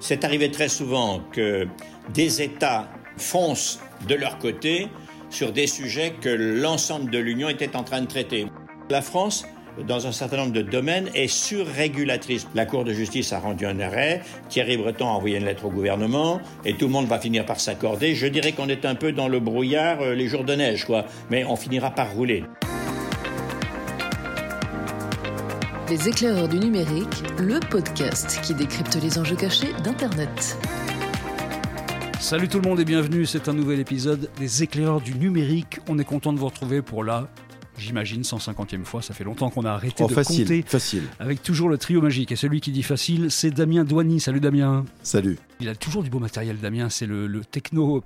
C'est arrivé très souvent que des États foncent de leur côté sur des sujets que l'ensemble de l'Union était en train de traiter. La France, dans un certain nombre de domaines, est surrégulatrice. La Cour de justice a rendu un arrêt, Thierry Breton a envoyé une lettre au gouvernement, et tout le monde va finir par s'accorder. Je dirais qu'on est un peu dans le brouillard euh, les jours de neige, quoi, mais on finira par rouler. Les éclaireurs du numérique, le podcast qui décrypte les enjeux cachés d'Internet. Salut tout le monde et bienvenue, c'est un nouvel épisode des éclaireurs du numérique. On est content de vous retrouver pour la, j'imagine, 150e fois. Ça fait longtemps qu'on a arrêté Oh, de facile, compter. facile. Avec toujours le trio magique. Et celui qui dit facile, c'est Damien Douany. Salut Damien. Salut. Il a toujours du beau matériel, Damien. C'est le, le techno.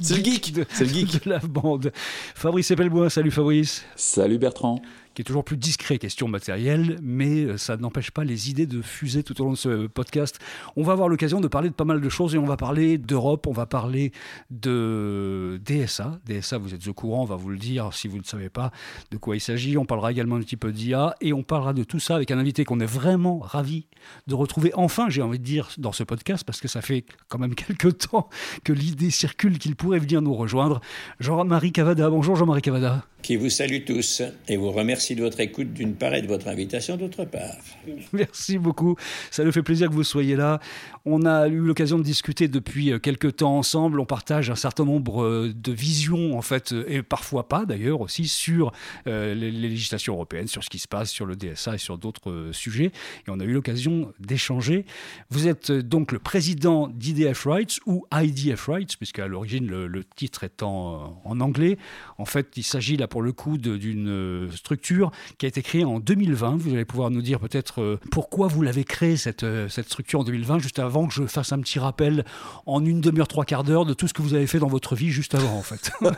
C'est le geek. de, C'est le geek. de la bande. Fabrice Epelbois. Salut Fabrice. Salut Bertrand. Qui est toujours plus discret question matérielle, mais euh, ça n'empêche pas les idées de fuser tout au long de ce podcast. On va avoir l'occasion de parler de pas mal de choses et on va parler d'Europe, on va parler de DSA. DSA, vous êtes au courant, on va vous le dire si vous ne savez pas de quoi il s'agit. On parlera également un petit peu d'IA et on parlera de tout ça avec un invité qu'on est vraiment ravi de retrouver enfin, j'ai envie de dire, dans ce podcast parce que ça fait quand même quelques temps que l'idée circule qu'il pourrait venir nous rejoindre. Jean-Marie Cavada. Bonjour Jean-Marie Cavada. Qui vous salue tous et vous remercie de votre écoute d'une part et de votre invitation d'autre part. Merci beaucoup. Ça nous fait plaisir que vous soyez là. On a eu l'occasion de discuter depuis euh, quelques temps ensemble. On partage un certain nombre euh, de visions, en fait, euh, et parfois pas d'ailleurs aussi, sur les, législations européennes, sur ce qui se passe, sur le DSA et sur d'autres sujets. Et on a eu l'occasion d'échanger. Vous êtes donc le président d'IDF Rights ou IDF Rights, puisque à l'origine le, titre euh, en anglais. En fait, il s'agit là pour le coup d'une euh, structure qui a été créée en 2020. Vous allez pouvoir nous dire peut-être euh, pourquoi vous l'avez créée, cette, euh, cette structure en 2020, juste avant que je fasse un petit rappel en une demi-heure, trois quarts d'heure de tout ce que vous avez fait dans votre vie juste avant, en fait.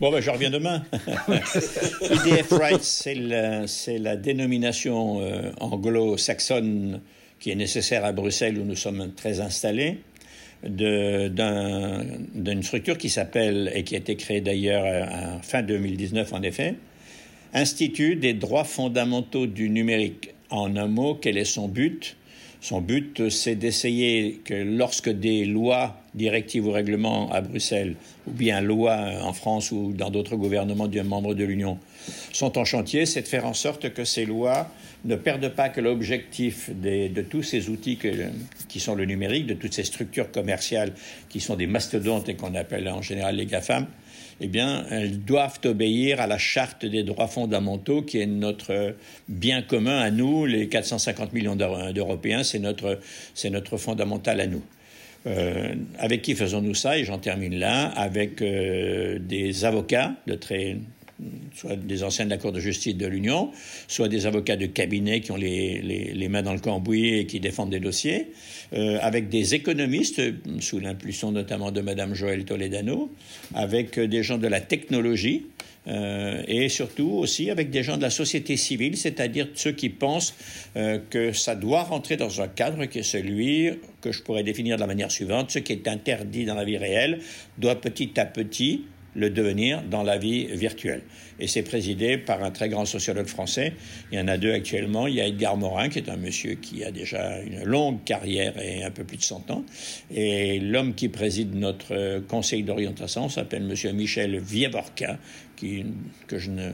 Bon, ben, je reviens demain. IDF Rights, c'est la, la dénomination euh, anglo-saxonne qui est nécessaire à Bruxelles où nous sommes très installés d'une structure qui s'appelle, et qui a été créée d'ailleurs à fin 2019 en effet, Institut des droits fondamentaux du numérique. En un mot, quel est son but? Son but, c'est d'essayer que lorsque des lois, directives ou règlements à Bruxelles, ou bien lois en France ou dans d'autres gouvernements d'un membre de l'Union, sont en chantier, c'est de faire en sorte que ces lois ne perdent pas que l'objectif de tous ces outils qui sont le numérique, de toutes ces structures commerciales qui sont des mastodontes et qu'on appelle en général les GAFAM, eh bien, elles doivent obéir à la charte des droits fondamentaux qui est notre bien commun à nous, les 450 millions d'Euro- d'Européens, c'est notre, notre fondamental à nous. Euh, avec qui faisons-nous ça? Et j'en termine là, avec euh, des avocats de très soit des anciens de la Cour de justice de l'Union, soit des avocats de cabinet qui ont les, les- mains dans le cambouis et qui défendent des dossiers, euh, avec des économistes, sous l'impulsion notamment de Madame Joël Toledano, avec euh, des gens de la technologie, euh, et surtout aussi avec des gens de la société civile, c'est-à-dire ceux qui pensent que ça doit rentrer dans un cadre qui est celui que je pourrais définir de la manière suivante, ce qui est interdit dans la vie réelle doit petit à petit le devenir dans la vie virtuelle. Et c'est présidé par un très grand sociologue français. Il y en a deux actuellement. Il y a Edgar Morin, qui est un monsieur qui a déjà une longue carrière et un peu plus de 100 ans. Et l'homme qui préside notre euh, conseil d'orientation s'appelle monsieur Michel Vievorka, qui, que je ne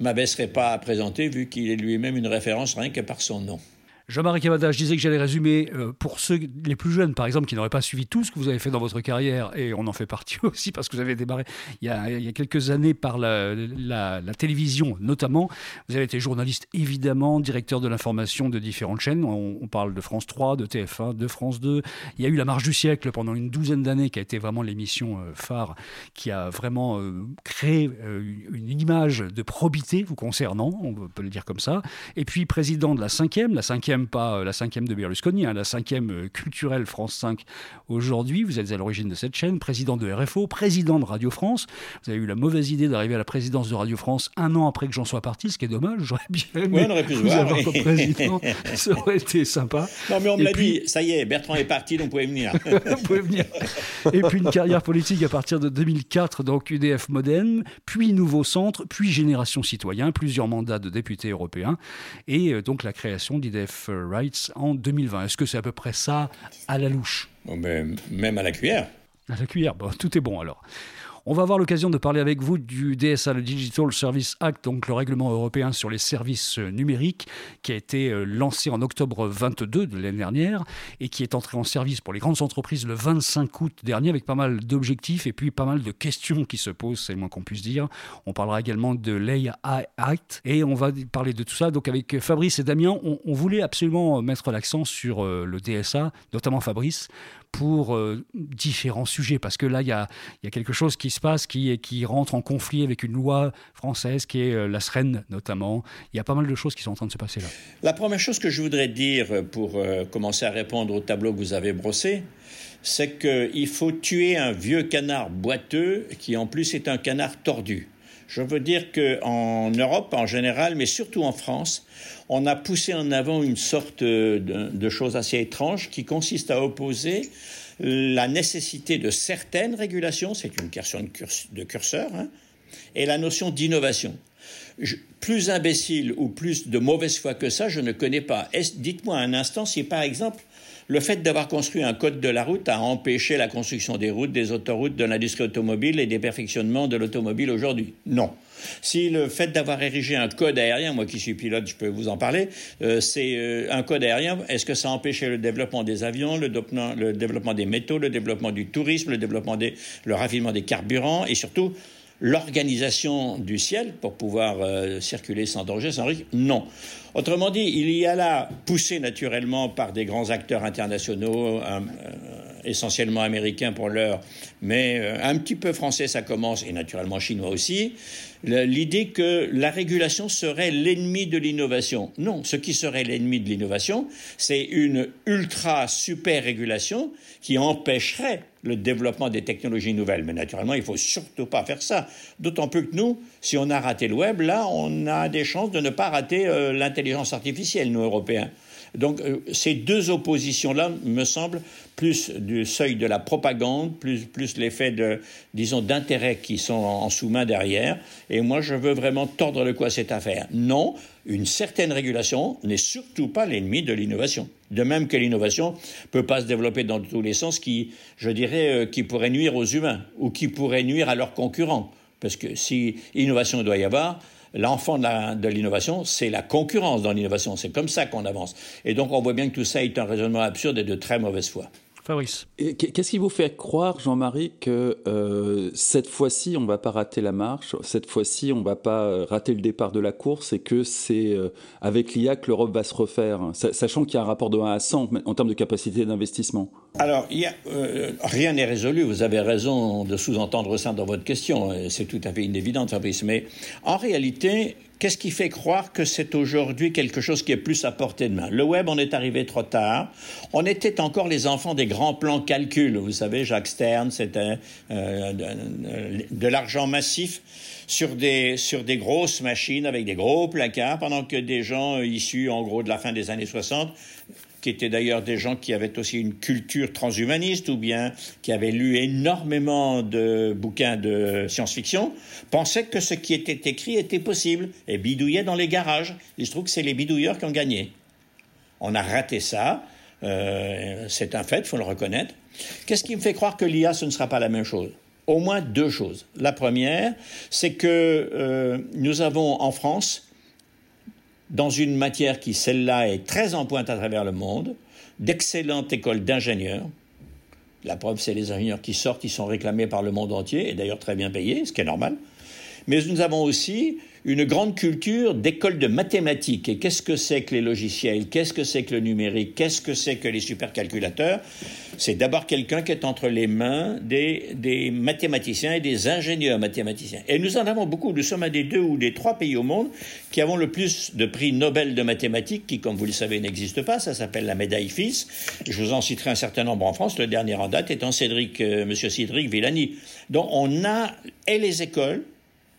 m'abaisserai pas à présenter, vu qu'il est lui-même une référence rien que par son nom. Jean-Marie Cavada, je disais que j'allais résumer euh, pour ceux les plus jeunes, par exemple, qui n'auraient pas suivi tout ce que vous avez fait dans votre carrière, et on en fait partie aussi parce que vous avez démarré il y a, quelques années par la, télévision notamment. Vous avez été journaliste évidemment, directeur de l'information de différentes chaînes. On, parle de France 3, de TF1, de France 2. Il y a eu La Marche du siècle pendant une douzaine d'années qui a été vraiment l'émission euh, phare qui a vraiment euh, créé euh, une image de probité vous concernant, on peut le dire comme ça. Et puis président de la cinquième, la cinquième pas euh, la cinquième de Berlusconi, hein, la cinquième euh, culturelle France 5 aujourd'hui. Vous êtes à l'origine de cette chaîne, président de RFO, président de Radio France. Vous avez eu la mauvaise idée d'arriver à la présidence de Radio France un an après que j'en sois parti, ce qui est dommage. J'aurais bien aimé Oui, on aurait pu vous voir, avoir comme président. Ça aurait été sympa. Non, mais on me l'a puis- dit, ça y est, Bertrand est parti, donc vous pouvez venir. Vous pouvez venir. Et puis une carrière politique à partir de 2004, donc UDF Modem, puis Nouveau Centre, puis Génération Citoyen, plusieurs mandats de député européen, et euh, donc la création d'IDF Rights en 2020. Est-ce que c'est à peu près ça à la louche? Même à la cuillère. À la cuillère, bon, tout est bon alors. On va avoir l'occasion de parler avec vous du DSA, le Digital Service Act, donc le règlement européen sur les services numériques, qui a été euh, lancé en octobre 22 de l'année dernière et qui est entré en service pour les grandes entreprises le 25 août dernier avec pas mal d'objectifs et puis pas mal de questions qui se posent, c'est le moins qu'on puisse dire. On parlera également de l'AI Act et on va parler de tout ça. Donc avec Fabrice et Damien, on, voulait absolument mettre l'accent sur euh, le DSA, notamment Fabrice, pour euh, différents sujets, parce que là, il y a, y a, quelque chose qui se passe qui, qui rentre en conflit avec une loi française qui est euh, la SREN notamment. Il y a pas mal de choses qui sont en train de se passer là. La première chose que je voudrais dire pour euh, commencer à répondre au tableau que vous avez brossé, c'est qu'il faut tuer un vieux canard boiteux qui en plus est un canard tordu. Je veux dire qu'en Europe en général, mais surtout en France, on a poussé en avant une sorte de, de chose assez étrange qui consiste à opposer la nécessité de certaines régulations, c'est une question de, curseur, hein, et la notion d'innovation. Plus imbécile ou plus de mauvaise foi que ça, je ne connais pas. Dites-moi un instant si, par exemple, le fait d'avoir construit un code de la route a empêché la construction des routes, des autoroutes, de l'industrie automobile et des perfectionnements de l'automobile aujourd'hui? Non. Si le fait d'avoir érigé un code aérien, moi qui suis pilote, je peux vous en parler, euh, c'est euh, un code aérien, est-ce que ça a empêché le développement des avions, le, développement des métaux, le développement du tourisme, le développement le raffinement des carburants et surtout l'organisation du ciel pour pouvoir euh, circuler sans danger, sans risque? Non. Autrement dit, il y a là, poussé naturellement par des grands acteurs internationaux, essentiellement américains pour l'heure, mais un petit peu français ça commence, et naturellement chinois aussi, l'idée que la régulation serait l'ennemi de l'innovation. Non, ce qui serait l'ennemi de l'innovation, c'est une ultra super régulation qui empêcherait le développement des technologies nouvelles. Mais naturellement, il ne faut surtout pas faire ça. D'autant plus que nous, si on a raté le web, là, on a des chances de ne pas rater euh, l'intelligence artificielle, nous, Européens. Donc euh, ces deux oppositions-là me semblent plus du seuil de la propagande, plus, plus l'effet de, disons, d'intérêts qui sont en, sous-main derrière. Et moi, je veux vraiment tordre le cou à cette affaire. Non, une certaine régulation n'est surtout pas l'ennemi de l'innovation. De même que l'innovation peut pas se développer dans tous les sens qui, je dirais, euh, qui pourrait nuire aux humains ou qui pourrait nuire à leurs concurrents. Parce que si innovation doit y avoir, l'enfant de l'innovation, c'est la concurrence dans l'innovation. C'est comme ça qu'on avance. Et donc, on voit bien que tout ça est un raisonnement absurde et de très mauvaise foi. Fabrice. Qu'est-ce qui vous fait croire, Jean-Marie, que euh, cette fois-ci, on ne va pas rater la marche, cette fois-ci, on ne va pas euh, rater le départ de la course et que c'est euh, avec l'IA que l'Europe va se refaire, sachant qu'il y a un rapport de 1 à 100 en termes de capacité d'investissement? Alors, rien n'est résolu. Vous avez raison de sous-entendre ça dans votre question. C'est tout à fait inévident, Fabrice. Mais en réalité, Qu'est-ce qui fait croire que c'est aujourd'hui quelque chose qui est plus à portée de main? Le web, on est arrivé trop tard. On était encore les enfants des grands plans calcul. Vous savez, Jacques Stern, c'était euh, de, l'argent massif sur des, sur des grosses machines avec des gros placards, pendant que des gens issus, en gros, de la fin des années 60 qui étaient d'ailleurs des gens qui avaient aussi une culture transhumaniste ou bien qui avaient lu énormément de bouquins de science-fiction, pensaient que ce qui était écrit était possible et bidouillaient dans les garages. Il se trouve que c'est les bidouilleurs qui ont gagné. On a raté ça, euh, c'est un fait, il faut le reconnaître. Qu'est-ce qui me fait croire que l'IA, ce ne sera pas la même chose? Au moins deux choses. La première, c'est que euh, nous avons en France dans une matière qui, celle-là, est très en pointe à travers le monde, d'excellentes écoles d'ingénieurs. La preuve, c'est les ingénieurs qui sortent, ils sont réclamés par le monde entier, et d'ailleurs très bien payés, ce qui est normal. Mais nous avons aussi une grande culture d'école de mathématiques. Et qu'est-ce que c'est que les logiciels? Qu'est-ce que c'est que le numérique? Qu'est-ce que c'est que les supercalculateurs? C'est d'abord quelqu'un qui est entre les mains des, mathématiciens et des ingénieurs mathématiciens. Et nous en avons beaucoup. Nous sommes un des deux ou des trois pays au monde qui avons le plus de prix Nobel de mathématiques, qui, comme vous le savez, n'existe pas. Ça s'appelle la médaille Fils. Je vous en citerai un certain nombre en France. Le dernier en date étant Cédric, euh, Monsieur Cédric Villani. Donc on a et les écoles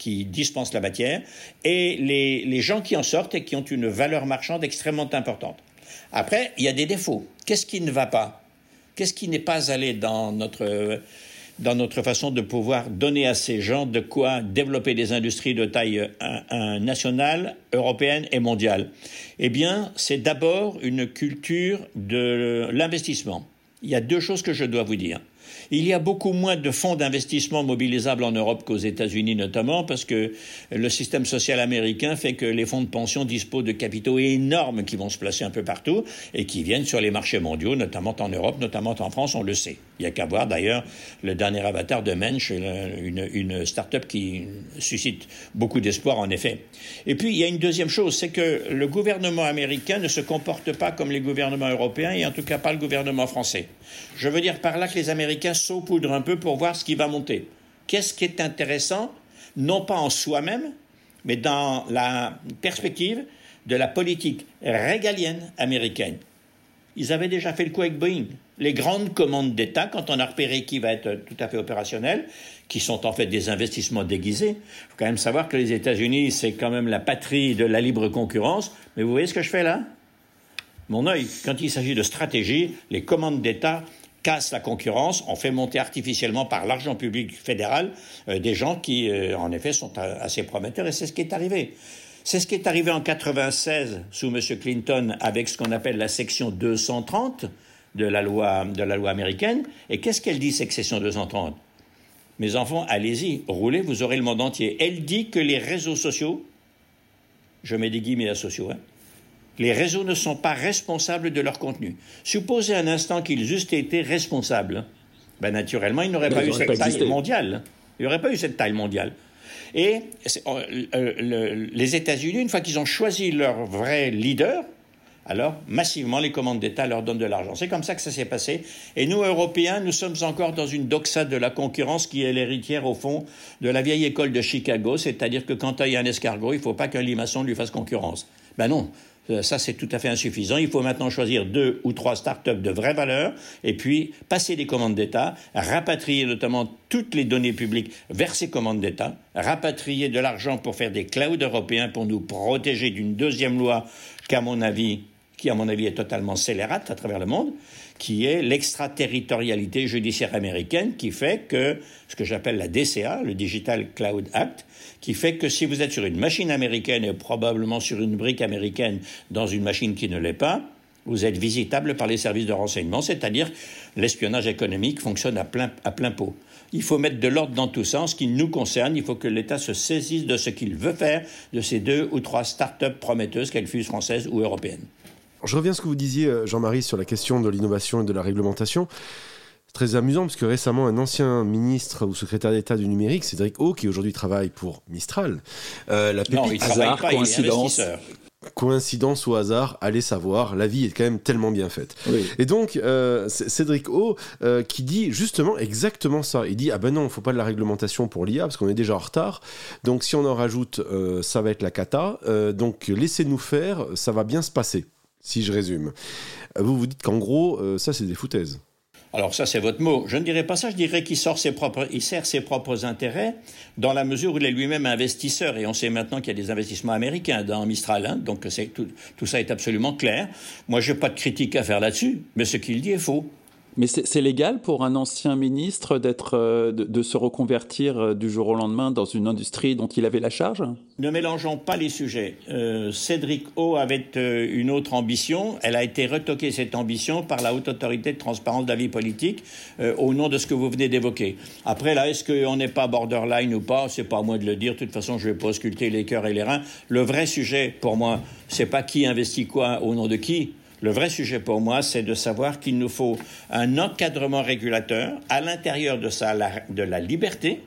qui dispensent la matière, et les, gens qui en sortent et qui ont une valeur marchande extrêmement importante. Après, il y a des défauts. Qu'est-ce qui ne va pas? Qu'est-ce qui n'est pas allé dans notre, dans notre façon de pouvoir donner à ces gens de quoi développer des industries de taille nationale, européenne et mondiale? Eh bien, c'est d'abord une culture de l'investissement. Il y a deux choses que je dois vous dire. Il y a beaucoup moins de fonds d'investissement mobilisables en Europe qu'aux États-Unis notamment parce que le système social américain fait que les fonds de pension disposent de capitaux énormes qui vont se placer un peu partout et qui viennent sur les marchés mondiaux, notamment en Europe, notamment en France, on le sait. Il n'y a qu'à voir d'ailleurs le dernier avatar de Mensch, une, une start-up qui suscite beaucoup d'espoir en effet. Et puis il y a une deuxième chose, c'est que le gouvernement américain ne se comporte pas comme les gouvernements européens et en tout cas pas le gouvernement français. Je veux dire par là que les Américains saupoudrent un peu pour voir ce qui va monter. Qu'est-ce qui est intéressant, non pas en soi-même, mais dans la perspective de la politique régalienne américaine. Ils avaient déjà fait le coup avec Boeing. Les grandes commandes d'État, quand on a repéré qui va être tout à fait opérationnel, qui sont en fait des investissements déguisés, il faut quand même savoir que les États-Unis, c'est quand même la patrie de la libre concurrence. Mais vous voyez ce que je fais là? Mon œil, quand il s'agit de stratégie, les commandes d'État cassent la concurrence, on fait monter artificiellement par l'argent public fédéral euh, des gens qui, euh, en effet, sont assez prometteurs, et c'est ce qui est arrivé. C'est ce qui est arrivé en 96 sous M. Clinton avec ce qu'on appelle la section 230 de la loi, de la loi américaine. Et qu'est-ce qu'elle dit, cette section 230 Mes enfants, allez-y, roulez, vous aurez le monde entier. Elle dit que les réseaux sociaux, je mets des guillemets à sociaux, hein, les réseaux ne sont pas responsables de leur contenu. Supposez un instant qu'ils eussent été responsables. Ben, naturellement, ils n'auraient pas eu cette taille mondiale. Il n'y aurait pas eu cette taille mondiale. Et euh, euh, les États-Unis, une fois qu'ils ont choisi leur vrai leader, alors massivement les commandes d'État leur donnent de l'argent. C'est comme ça que ça s'est passé. Et nous, Européens, nous sommes encore dans une doxa de la concurrence qui est l'héritière, au fond, de la vieille école de Chicago, c'est-à-dire que quand il y a un escargot, il ne faut pas qu'un limaçon lui fasse concurrence. Ben non, ça, c'est tout à fait insuffisant. Il faut maintenant choisir deux ou trois start-up de vraie valeur et puis passer des commandes d'État, rapatrier notamment toutes les données publiques vers ces commandes d'État, rapatrier de l'argent pour faire des clouds européens pour nous protéger d'une deuxième loi qu'à mon avis, qui à mon avis est totalement scélérate à travers le monde, qui est l'extraterritorialité judiciaire américaine, qui fait que ce que j'appelle la DCA, le Digital Cloud Act, qui fait que si vous êtes sur une machine américaine et probablement sur une brique américaine dans une machine qui ne l'est pas, vous êtes visitable par les services de renseignement, c'est-à-dire l'espionnage économique fonctionne à plein, à plein pot. Il faut mettre de l'ordre dans tout ce qui nous concerne, il faut que l'État se saisisse de ce qu'il veut faire de ces deux ou trois start-up prometteuses, qu'elles fussent françaises ou européennes. Je reviens à ce que vous disiez, euh, Jean-Marie, sur la question de l'innovation et de la réglementation. Très amusant parce que récemment, un ancien ministre ou secrétaire d'État du numérique, Cédric O, qui aujourd'hui travaille pour Mistral, euh, la non, il hasard, pas, coïncidence, coïncidence ou hasard, allez savoir, la vie est quand même tellement bien faite. Et donc, euh, Cédric O, qui dit justement exactement ça. Il dit Ah ben non, il ne faut pas de la réglementation pour l'IA parce qu'on est déjà en retard. Donc, si on en rajoute, ça va être la cata. donc, laissez-nous faire, ça va bien se passer si je résume. Vous vous dites qu'en gros, euh, ça c'est des foutaises. Alors ça, c'est votre mot. Je ne dirais pas ça, je dirais qu'il sort ses propres, il sert ses propres intérêts dans la mesure où il est lui-même investisseur. Et on sait maintenant qu'il y a des investissements américains dans Mistral, hein. donc tout, ça est absolument clair. Moi, je n'ai pas de critique à faire là-dessus, mais ce qu'il dit est faux. Mais c'est légal pour un ancien ministre d'être, euh, de, se reconvertir euh, du jour au lendemain dans une industrie dont il avait la charge? Ne mélangeons pas les sujets. Euh, Cédric O avait une autre ambition. Elle a été retoquée, cette ambition, par la Haute Autorité de Transparence de la vie politique, au nom de ce que vous venez d'évoquer. Après, là, est-ce qu'on n'est pas borderline ou pas? C'est pas à moi de le dire. De toute façon, je ne vais pas ausculter les cœurs et les reins. Le vrai sujet, pour moi, c'est pas qui investit quoi au nom de qui le vrai sujet pour moi, c'est de savoir qu'il nous faut un encadrement régulateur à l'intérieur de, de la liberté,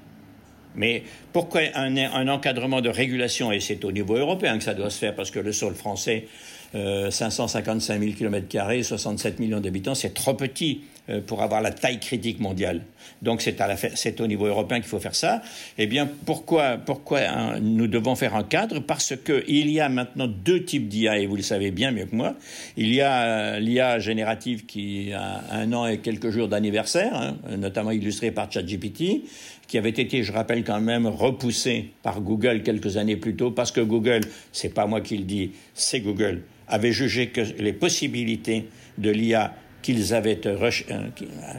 mais pourquoi un, encadrement de régulation, et c'est au niveau européen que ça doit se faire, parce que le sol français, 555 000 km, 67 millions d'habitants, c'est trop petit pour avoir la taille critique mondiale. Donc c'est au niveau européen qu'il faut faire ça. Eh bien, pourquoi, pourquoi hein, nous devons faire un cadre? Parce qu'il y a maintenant deux types d'IA, et vous le savez bien mieux que moi. Il y a euh, l'IA générative qui a un an et quelques jours d'anniversaire, hein, notamment illustré par ChatGPT, qui avait été, je rappelle quand même, repoussé par Google quelques années plus tôt, parce que Google, c'est pas moi qui le dis, c'est Google, avait jugé que les possibilités de l'IA qu'ils avaient, euh,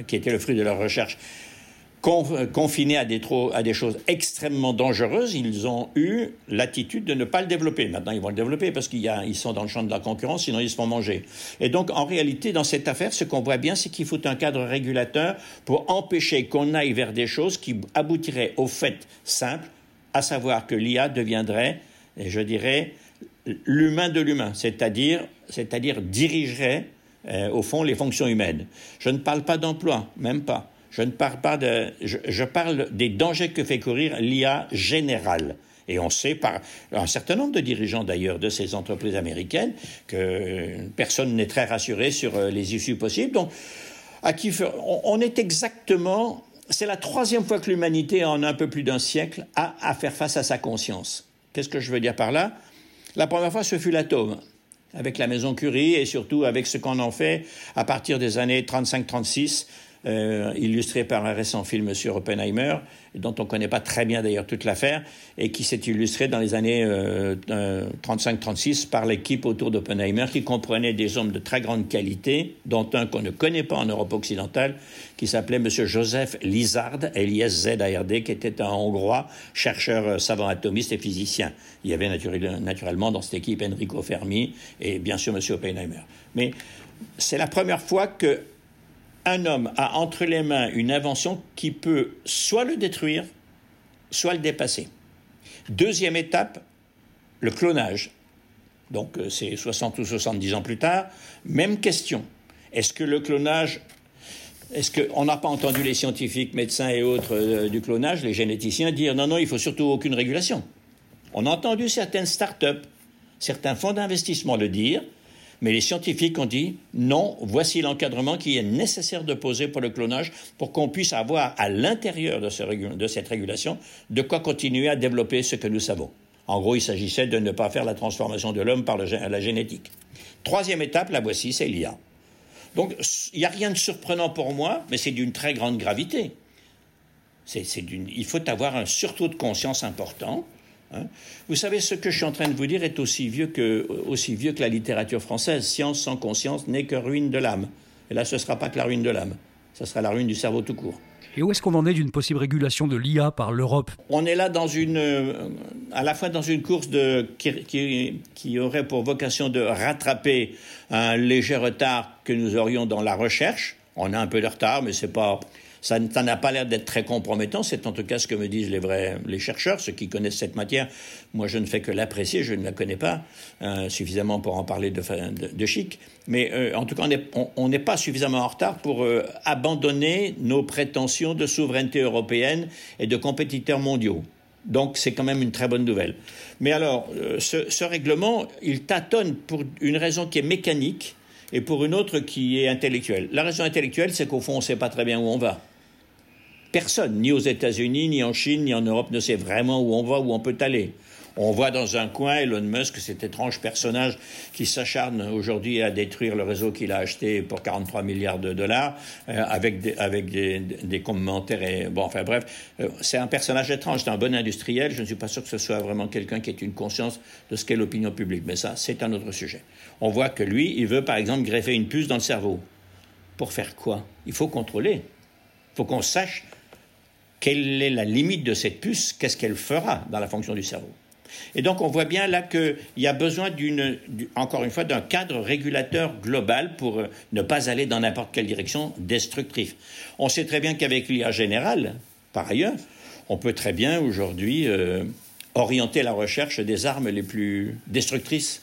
qui étaient le fruit de leur recherche, confinés à des, choses extrêmement dangereuses, ils ont eu l'attitude de ne pas le développer. Maintenant, ils vont le développer parce qu'ils sont dans le champ de la concurrence, sinon ils se font manger. Et donc, en réalité, dans cette affaire, ce qu'on voit bien, c'est qu'il faut un cadre régulateur pour empêcher qu'on aille vers des choses qui aboutiraient au fait simple, à savoir que l'IA deviendrait, je dirais, l'humain de l'humain, c'est-à-dire dirigerait euh, au fond les fonctions humaines. Je ne parle pas d'emploi, même pas. Je ne parle pas de. Je, parle des dangers que fait courir l'IA générale. Et on sait par un certain nombre de dirigeants d'ailleurs de ces entreprises américaines que personne n'est très rassuré sur euh, les issues possibles. Donc, à qui on est exactement. C'est la troisième fois que l'humanité, en un peu plus d'un siècle, a à faire face à sa conscience. Qu'est-ce que je veux dire par là? La première fois, ce fut l'atome avec la maison Curie et surtout avec ce qu'on en fait à partir des années 35-36 euh, illustré par un récent film sur Oppenheimer, dont on ne connaît pas très bien d'ailleurs toute l'affaire, et qui s'est illustré dans les années 35-36 euh, par l'équipe autour d'Oppenheimer, qui comprenait des hommes de très grande qualité, dont un qu'on ne connaît pas en Europe occidentale, qui s'appelait M. Joseph Lizard, L-I-S-Z-A-R-D, qui était un Hongrois, chercheur euh, savant atomiste et physicien. Il y avait naturellement dans cette équipe Enrico Fermi et bien sûr M. Oppenheimer. Mais c'est la première fois que un homme a entre les mains une invention qui peut soit le détruire, soit le dépasser. Deuxième étape, le clonage. Donc euh, c'est 60 ou 70 ans plus tard, même question. Est-ce que le clonage est-ce qu'on n'a pas entendu les scientifiques, médecins et autres euh, du clonage, les généticiens, dire non, non, il faut surtout aucune régulation On a entendu certaines start-up, certains fonds d'investissement le dire, mais les scientifiques ont dit non, voici l'encadrement qui est nécessaire de poser pour le clonage pour qu'on puisse avoir à l'intérieur de, cette régulation de quoi continuer à développer ce que nous savons. En gros, il s'agissait de ne pas faire la transformation de l'homme par la génétique. Troisième étape, la voici, c'est l'IA. Donc, il n'y a rien de surprenant pour moi, mais c'est d'une très grande gravité. il faut avoir un surtout de conscience important. Hein. Vous savez, ce que je suis en train de vous dire est aussi vieux que, aussi vieux que la littérature française. Science sans conscience n'est que ruine de l'âme. Et là, ce ne sera pas que la ruine de l'âme, ce sera la ruine du cerveau tout court. Et où est-ce qu'on en est d'une possible régulation de l'IA par l'Europe? On est là dans une, à la fois dans une course de, qui, qui, aurait pour vocation de rattraper un léger retard que nous aurions dans la recherche. On a un peu de retard, mais c'est pas, ça n'a pas l'air d'être très compromettant. C'est en tout cas ce que me disent les vrais les chercheurs, ceux qui connaissent cette matière. Moi, je ne fais que l'apprécier, je ne la connais pas euh, suffisamment pour en parler de, de, chic. Mais euh, en tout cas, on n'est pas suffisamment en retard pour euh, abandonner nos prétentions de souveraineté européenne et de compétiteurs mondiaux. Donc c'est quand même une très bonne nouvelle. Mais alors, ce, ce, règlement, il tâtonne pour une raison qui est mécanique et pour une autre qui est intellectuelle. La raison intellectuelle, c'est qu'au fond, on ne sait pas très bien où on va. Personne, ni aux États-Unis, ni en Chine, ni en Europe, ne sait vraiment où on va, où on peut aller. On voit dans un coin Elon Musk, cet étrange personnage qui s'acharne aujourd'hui à détruire le réseau qu'il a acheté pour 43 milliards de dollars, euh, avec, des, commentaires. Bon, enfin bref, euh, c'est un personnage étrange, c'est un bon industriel. Je ne suis pas sûr que ce soit vraiment quelqu'un qui ait une conscience de ce qu'est l'opinion publique. Mais ça, c'est un autre sujet. On voit que lui, il veut par exemple greffer une puce dans le cerveau. Pour faire quoi? Il faut contrôler. Il faut qu'on sache quelle est la limite de cette puce, qu'est-ce qu'elle fera dans la fonction du cerveau. Et donc on voit bien là qu'il y a besoin d'une, encore une fois, d'un cadre régulateur global pour euh, ne pas aller dans n'importe quelle direction destructrive. On sait très bien qu'avec l'IA générale, par ailleurs, on peut très bien aujourd'hui euh, orienter la recherche des armes les plus destructrices.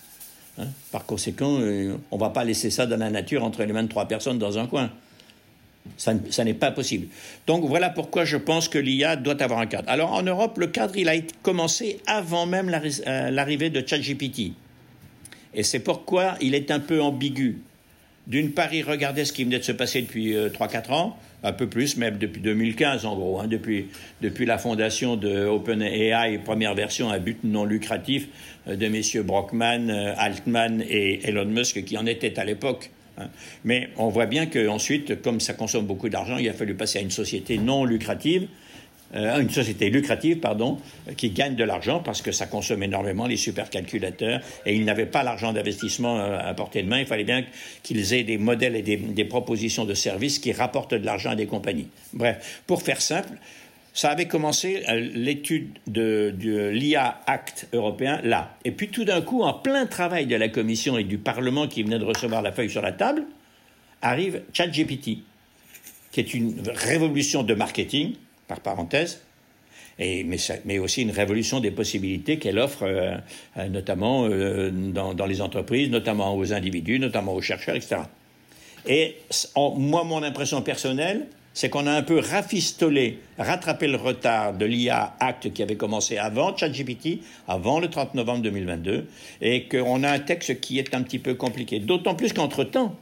Hein. Par conséquent, euh, on ne va pas laisser ça dans la nature entre les mains de trois personnes dans un coin. Ça, n'est pas possible. Donc voilà pourquoi je pense que l'IA doit avoir un cadre. Alors en Europe, le cadre, il a été commencé avant même euh, l'arrivée de ChatGPT. Et c'est pourquoi il est un peu ambigu. D'une part, il regardait ce qui venait de se passer depuis 3-4 euh, ans, un peu plus, même depuis 2015 en gros, hein, depuis, depuis la fondation de OpenAI, première version à but non lucratif euh, de messieurs Brockman, Altman et Elon Musk, qui en étaient à l'époque. Mais on voit bien qu'ensuite, comme ça consomme beaucoup d'argent, il a fallu passer à une société non lucrative euh, une société lucrative, pardon, qui gagne de l'argent parce que ça consomme énormément les supercalculateurs et ils n'avaient pas l'argent d'investissement euh, à portée de main. Il fallait bien qu'ils aient des modèles et des, des propositions de services qui rapportent de l'argent à des compagnies. Bref, pour faire simple, ça avait commencé euh, l'étude de, l'IA Act européen là. Et puis tout d'un coup, en plein travail de la Commission et du Parlement qui venait de recevoir la feuille sur la table, arrive ChatGPT, qui est une révolution de marketing, par parenthèse, et, mais, aussi une révolution des possibilités qu'elle offre, euh, euh, notamment dans, dans, les entreprises, notamment aux individus, notamment aux chercheurs, etc. Et moi, mon impression personnelle, c'est qu'on a un peu rafistolé, rattrapé le retard de l'IA Act qui avait commencé avant ChatGPT, avant le 30 novembre 2022, et qu'on a un texte qui est un petit peu compliqué. D'autant plus qu'entre-temps,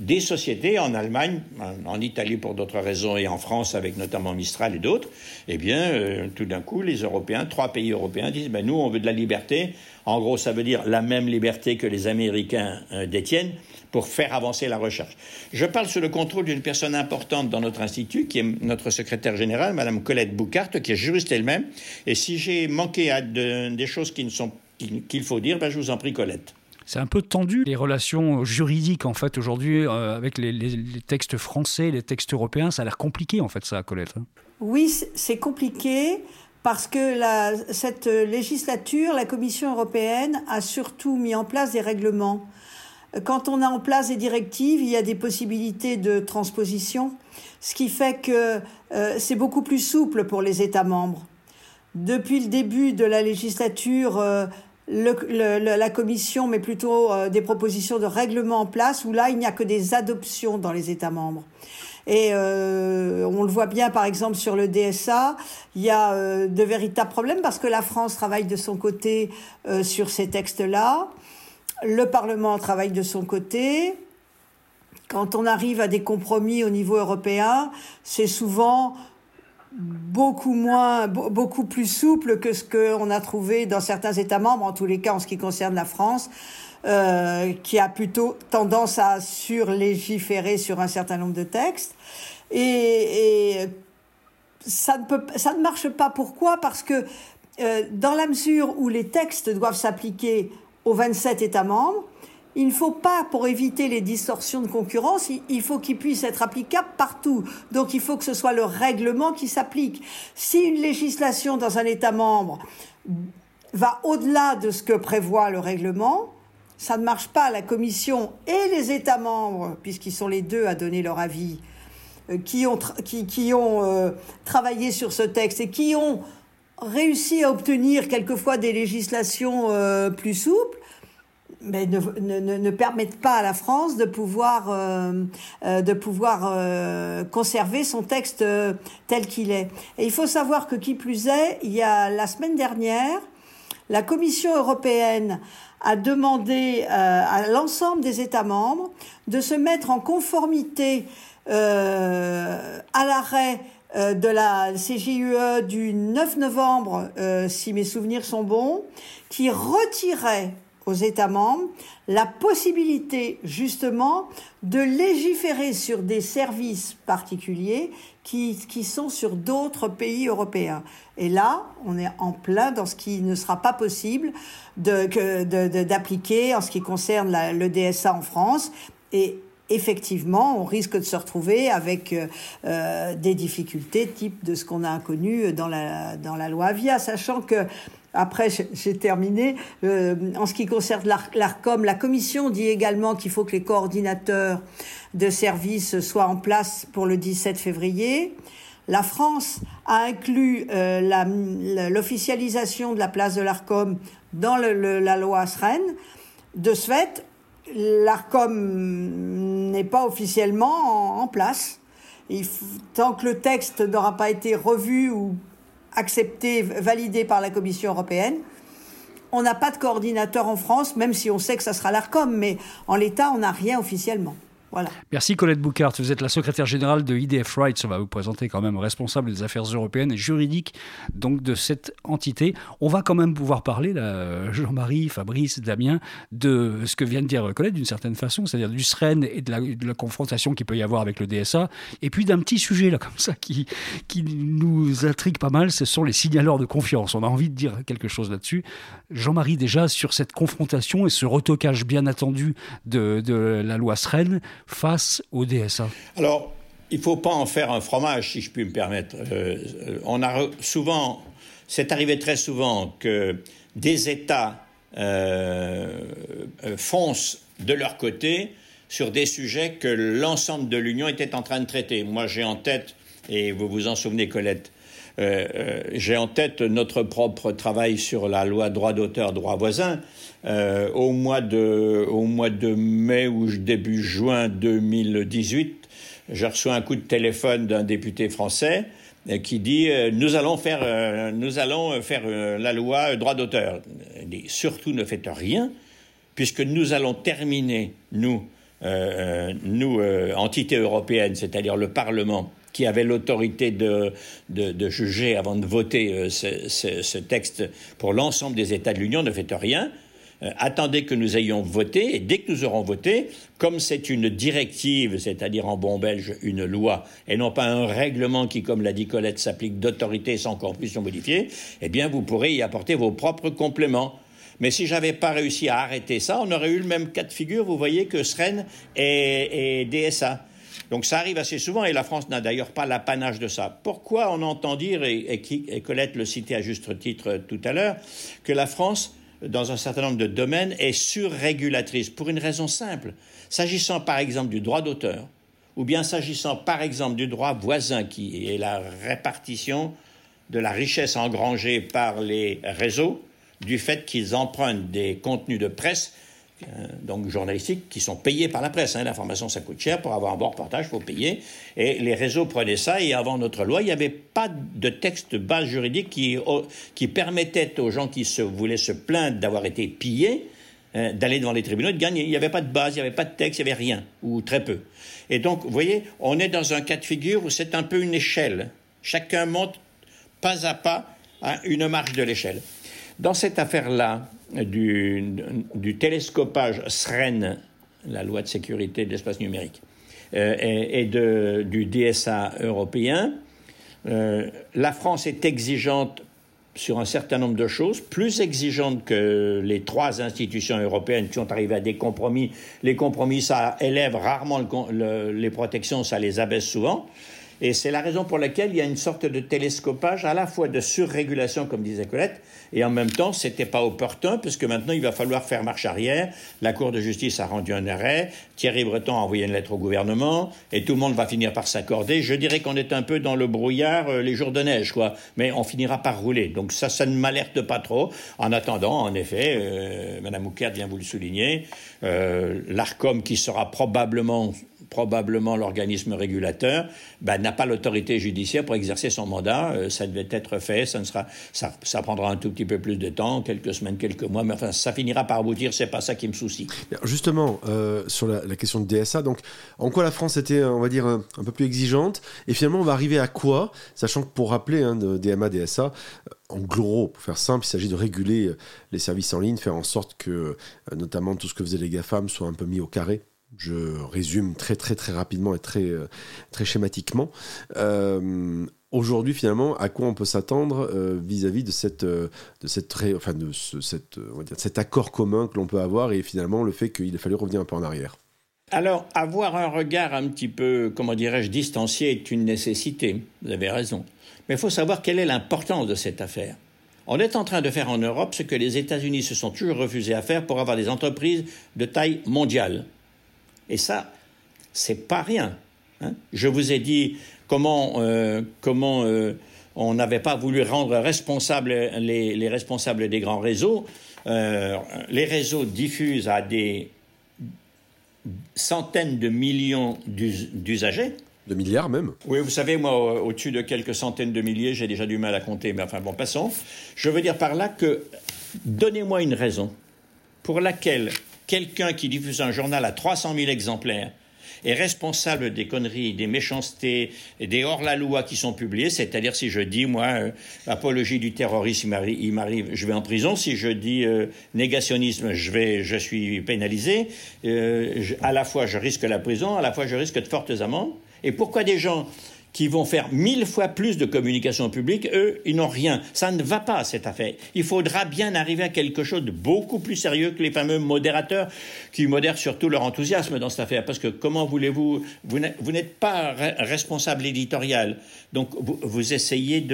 des sociétés en Allemagne, en Italie pour d'autres raisons et en France avec notamment Mistral et d'autres, eh bien, euh, tout d'un coup, les Européens, trois pays européens disent, ben, nous, on veut de la liberté. En gros, ça veut dire la même liberté que les Américains euh, détiennent pour faire avancer la recherche. Je parle sous le contrôle d'une personne importante dans notre institut, qui est notre secrétaire générale, Madame Colette Boucart, qui est juriste elle-même. Et si j'ai manqué à des choses qui ne sont qu'il faut dire, ben, je vous en prie, Colette. C'est un peu tendu les relations juridiques en fait aujourd'hui euh, avec les, textes français, les textes européens. Ça a l'air compliqué en fait ça, Colette. Hein. Oui, c'est compliqué parce que la, cette législature, la Commission européenne a surtout mis en place des règlements. Quand on a en place des directives, il y a des possibilités de transposition, ce qui fait que euh, c'est beaucoup plus souple pour les États membres. Depuis le début de la législature, euh, la Commission met plutôt euh, des propositions de règlement en place où là, il n'y a que des adoptions dans les États membres. Et euh, on le voit bien, par exemple, sur le DSA, il y a euh, de véritables problèmes parce que la France travaille de son côté sur ces textes-là, le Parlement travaille de son côté. Quand on arrive à des compromis au niveau européen, c'est souvent beaucoup moins, beaucoup plus souple que ce qu'on a trouvé dans certains États membres, en tous les cas en ce qui concerne la France, euh, qui a plutôt tendance à surlégiférer sur un certain nombre de textes. Et, ça, ne peut, ça ne marche pas. Pourquoi? Parce que euh, dans la mesure où les textes doivent s'appliquer aux 27 États membres, il ne faut pas, pour éviter les distorsions de concurrence, il faut qu'il puisse être applicable partout. Donc il faut que ce soit le règlement qui s'applique. Si une législation dans un État membre va au-delà de ce que prévoit le règlement, ça ne marche pas. La Commission et les États membres, puisqu'ils sont les deux à donner leur avis, euh, qui ont, qui, ont euh, travaillé sur ce texte et qui ont réussi à obtenir quelquefois des législations euh, plus souples, mais ne, ne, ne, permettent pas à la France de pouvoir, euh, euh, de pouvoir euh, conserver son texte tel qu'il est. Et il faut savoir que qui plus est, il y a la semaine dernière, la Commission européenne a demandé à l'ensemble des États membres de se mettre en conformité à l'arrêt de la CJUE du 9 novembre, si mes souvenirs sont bons, qui retirait aux États membres la possibilité justement de légiférer sur des services particuliers qui, qui sont sur d'autres pays européens. Et là, on est en plein dans ce qui ne sera pas possible d'appliquer de, de, en ce qui concerne le DSA en France. Et effectivement, on risque de se retrouver avec euh, euh des difficultés type de ce qu'on a connu dans la, dans la loi Avia, sachant que après, j'ai terminé. Euh, en ce qui concerne l'ARCOM, la Commission dit également qu'il faut que les coordinateurs de services soient en place pour le 17 février. La France a inclus l'officialisation de la place de l'ARCOM dans la loi SREN. De ce fait, l'ARCOM n'est pas officiellement en, place. Tant que le texte n'aura pas été revu ou accepté, validé par la Commission européenne. On n'a pas de coordinateur en France, même si on sait que ça sera l'ARCOM, mais en l'état, on n'a rien officiellement. Merci Colette Boucard. Vous êtes la secrétaire générale de IDF Rights. On va vous présenter quand même responsable des affaires européennes et juridiques donc de cette entité. On va quand même pouvoir parler, Jean-Marie, Fabrice, Damien, de ce que vient de dire Colette d'une certaine façon, c'est-à-dire du SREN et de la, de la confrontation qu'il peut y avoir avec le DSA. Et puis d'un petit sujet là comme ça qui, qui nous intrigue pas mal, ce sont les signaleurs de confiance. On a envie de dire quelque chose là-dessus. Jean-Marie, déjà sur cette confrontation et ce retocage bien attendu de, de la loi SREN face au DSA Alors, il ne faut pas en faire un fromage, si je puis me permettre. Euh, on a souvent, c'est arrivé très souvent que des États euh, euh, foncent de leur côté sur des sujets que l'ensemble de l'Union était en train de traiter. Moi, j'ai en tête, et vous vous en souvenez, Colette, j'ai en tête notre propre travail sur la loi droit d'auteur, droit voisin, euh, au, mois de, au mois de mai ou début juin 2018, je reçois un coup de téléphone d'un député français euh, qui dit euh, nous allons faire, nous allons faire la loi droit d'auteur. Surtout ne faites rien, puisque nous allons terminer, nous, nous entité européenne, c'est-à-dire le Parlement, qui avait l'autorité de, de, juger avant de voter ce, ce, ce, texte pour l'ensemble des États de l'Union, ne faites rien. Euh, attendez que nous ayons voté, et dès que nous aurons voté, comme c'est une directive, c'est-à-dire en bon belge une loi, et non pas un règlement qui, comme l'a dit Colette, s'applique d'autorité sans corpus modifiée, eh bien vous pourrez y apporter vos propres compléments. Mais si j'avais pas réussi à arrêter ça, on aurait eu le même cas de figure, vous voyez, que SREN et, DSA. Donc ça arrive assez souvent et la France n'a d'ailleurs pas l'apanage de ça. Pourquoi on entend dire, et, et Colette le citait à juste titre tout à l'heure, que la France dans un certain nombre de domaines est surrégulatrice pour une raison simple. S'agissant par exemple du droit d'auteur, ou bien s'agissant par exemple du droit voisin, qui est la répartition de la richesse engrangée par les réseaux, du fait qu'ils empruntent des contenus de presse donc journalistiques qui sont payés par la presse. Hein. L'information, ça coûte cher. Pour avoir un bon reportage, il faut payer. Et les réseaux prenaient ça. Et avant notre loi, il n'y avait pas de texte de base juridique qui, qui permettait aux gens qui voulaient se plaindre d'avoir été pillés hein, d'aller devant les tribunaux et de gagner. Il n'y avait pas de base, il n'y avait pas de texte, il n'y avait rien, ou très peu. Et donc, vous voyez, on est dans un cas de figure où c'est un peu une échelle. Chacun monte pas à pas à une marche de l'échelle. Dans cette affaire-là, du, télescopage SREN, la loi de sécurité de l'espace numérique, euh, et, du DSA européen, euh, la France est exigeante sur un certain nombre de choses, plus exigeante que les trois institutions européennes qui sont arrivées à des compromis. Les compromis, ça élève rarement les protections, ça les abaisse souvent. Et c'est la raison pour laquelle il y a une sorte de télescopage à la fois de surrégulation, comme disait Colette, et en même temps, c'était pas opportun, puisque maintenant, il va falloir faire marche arrière. La Cour de justice a rendu un arrêt, Thierry Breton a envoyé une lettre au gouvernement, et tout le monde va finir par s'accorder. Je dirais qu'on est un peu dans le brouillard euh, les jours de neige, quoi. Mais on finira par rouler. Donc ça, ça ne m'alerte pas trop. En attendant, en effet, euh, Madame vient vous le souligner, euh, l'ARCOM qui sera probablement probablement l'organisme régulateur, ben, n'a pas l'autorité judiciaire pour exercer son mandat. Euh, ça devait être fait, ça, prendra un tout petit peu plus de temps, quelques semaines, quelques mois, mais enfin, ça finira par aboutir, c'est pas ça qui me soucie. Justement, euh, sur la, question de DSA, donc, en quoi la France était, on va dire, un, peu plus exigeante, et finalement, on va arriver à quoi, sachant que pour rappeler, hein, DMA, DSA, euh, en gros, pour faire simple, il s'agit de réguler les services en ligne, faire en sorte que, notamment, tout ce que faisaient les GAFAM soit un peu mis au carré je résume très très très rapidement et très, euh, très schématiquement. Euh, aujourd'hui, finalement, à quoi on peut s'attendre euh, vis-à-vis de cette, de cette, enfin de cette, cet accord commun que l'on peut avoir et finalement le fait qu'il a fallu revenir un peu en arrière? Alors, avoir un regard un petit peu, comment dirais-je, distancié est une nécessité. Vous avez raison. Mais il faut savoir quelle est l'importance de cette affaire. On est en train de faire en Europe ce que les États-Unis se sont toujours refusés à faire pour avoir des entreprises de taille mondiale. Et ça, c'est pas rien. Hein. Je vous ai dit comment, euh, comment euh, on n'avait pas voulu rendre responsables les, responsables des grands réseaux. Euh, les réseaux diffusent à des centaines de millions d'usagers. De milliards même Oui, vous savez, moi, au-dessus de quelques centaines de milliers, j'ai déjà du mal à compter, mais enfin bon, passons. Je veux dire par là que donnez-moi une raison pour laquelle quelqu'un qui diffuse un journal à 300 000 exemplaires est responsable des conneries, des méchancetés, des hors-la-loi qui sont publiés. C'est-à-dire si je dis, moi, euh, apologie du terrorisme, il m'arrive, je vais en prison. Si je dis euh, négationnisme, je, vais, je suis pénalisé. à la fois, je risque la prison, à la fois, je risque de fortes amendes. Et pourquoi des gens qui vont faire mille fois plus de communication publique, eux, ils n'ont rien. Ça ne va pas, cette affaire. Il faudra bien arriver à quelque chose de beaucoup plus sérieux que les fameux modérateurs qui modèrent surtout leur enthousiasme dans cette affaire. Parce que comment voulez-vous, vous n'êtes pas responsable éditorial. Donc vous, essayez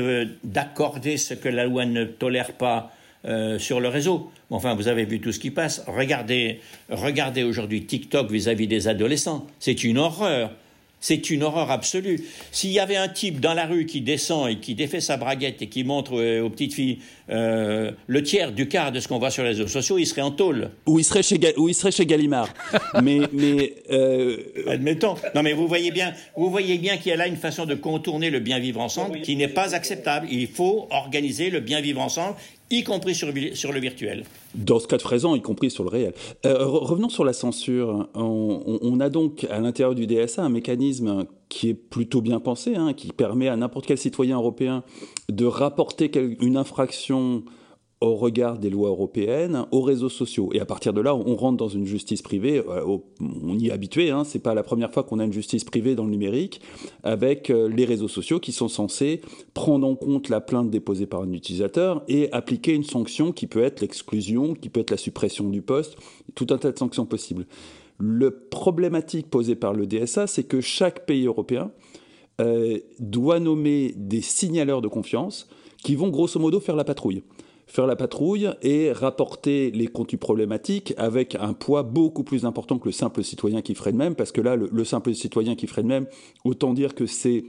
d'accorder ce que la loi ne tolère pas. Euh, sur le réseau. Enfin, vous avez vu tout ce qui passe. Regardez, regardez aujourd'hui TikTok vis à -vis des adolescents. C'est une horreur. C'est une horreur absolue. S'il y avait un type dans la rue qui descend et qui défait sa braguette et qui montre euh, aux petites filles euh, le tiers du quart de ce qu'on voit sur les réseaux sociaux, il serait en tôle. Ou il serait chez, il serait chez Gallimard. mais, mais euh, admettons. Non, mais vous voyez bien, vous voyez bien qu'il y a là une façon de contourner le bien vivre ensemble qui n'est pas acceptable. Il faut organiser le bien vivre ensemble y compris sur, le virtuel. Dans ce cas de présent, y compris sur le réel. Euh, revenons sur la censure. On, a donc à l'intérieur du DSA un mécanisme qui est plutôt bien pensé, hein, qui permet à n'importe quel citoyen européen de rapporter une infraction au regard des lois européennes aux réseaux sociaux. Et à partir de là, on rentre dans une justice privée. Euh, on y est habitué. Hein, c'est pas la première fois qu'on a une justice privée dans le numérique avec euh, les réseaux sociaux qui sont censés prendre en compte la plainte déposée par un utilisateur et appliquer une sanction qui peut être l'exclusion, qui peut être la suppression du poste, tout un tas de sanctions possibles. Le problématique posée par le DSA, c'est que chaque pays européen euh, doit nommer des signaleurs de confiance qui vont grosso modo faire la patrouille faire la patrouille et rapporter les contenus problématiques avec un poids beaucoup plus important que le simple citoyen qui ferait de même, parce que là, le, simple citoyen qui ferait de même, autant dire que c'est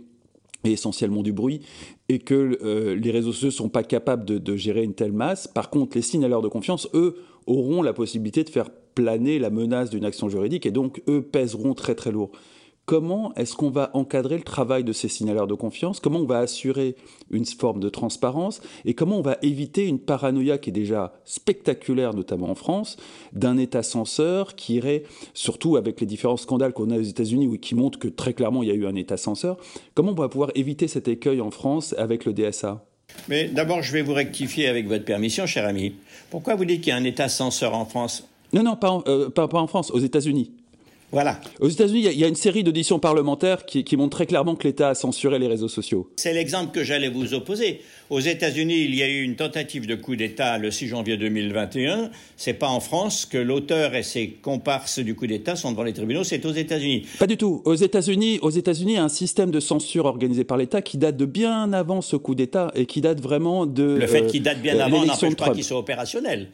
essentiellement du bruit et que euh, les réseaux sociaux ne sont pas capables de, gérer une telle masse. Par contre, les signaleurs de confiance, eux, auront la possibilité de faire planer la menace d'une action juridique et donc, eux, pèseront très très lourd comment est-ce qu'on va encadrer le travail de ces signaleurs de confiance, comment on va assurer une forme de transparence? Et comment on va éviter une paranoïa qui est déjà spectaculaire, notamment en France, d'un État censeur qui irait, surtout avec les différents scandales qu'on a aux États-Unis, qui montrent que très clairement il y a eu un État censeur, comment on va pouvoir éviter cet écueil en France avec le DSA mais d'abord, je vais vous rectifier avec votre permission, cher ami. Pourquoi vous dites qu'il y a un État censeur en France? Non, non, pas euh, pas en France, aux États-Unis. Voilà. Aux États-Unis, il y, a une série d'auditions parlementaires qui, qui, montrent très clairement que l'État a censuré les réseaux sociaux. C'est l'exemple que j'allais vous opposer. Aux États-Unis, il y a eu une tentative de coup d'État le 6 janvier 2021. C'est pas en France que l'auteur et ses comparses du coup d'État sont devant les tribunaux. C'est aux États-Unis. Pas du tout. Aux États-Unis, aux États-Unis, il y a un système de censure organisé par l'État qui date de bien avant ce coup d'État et qui date vraiment de. Le fait qu'il date bien euh, avant n'empêche pas qu'il soit opérationnel.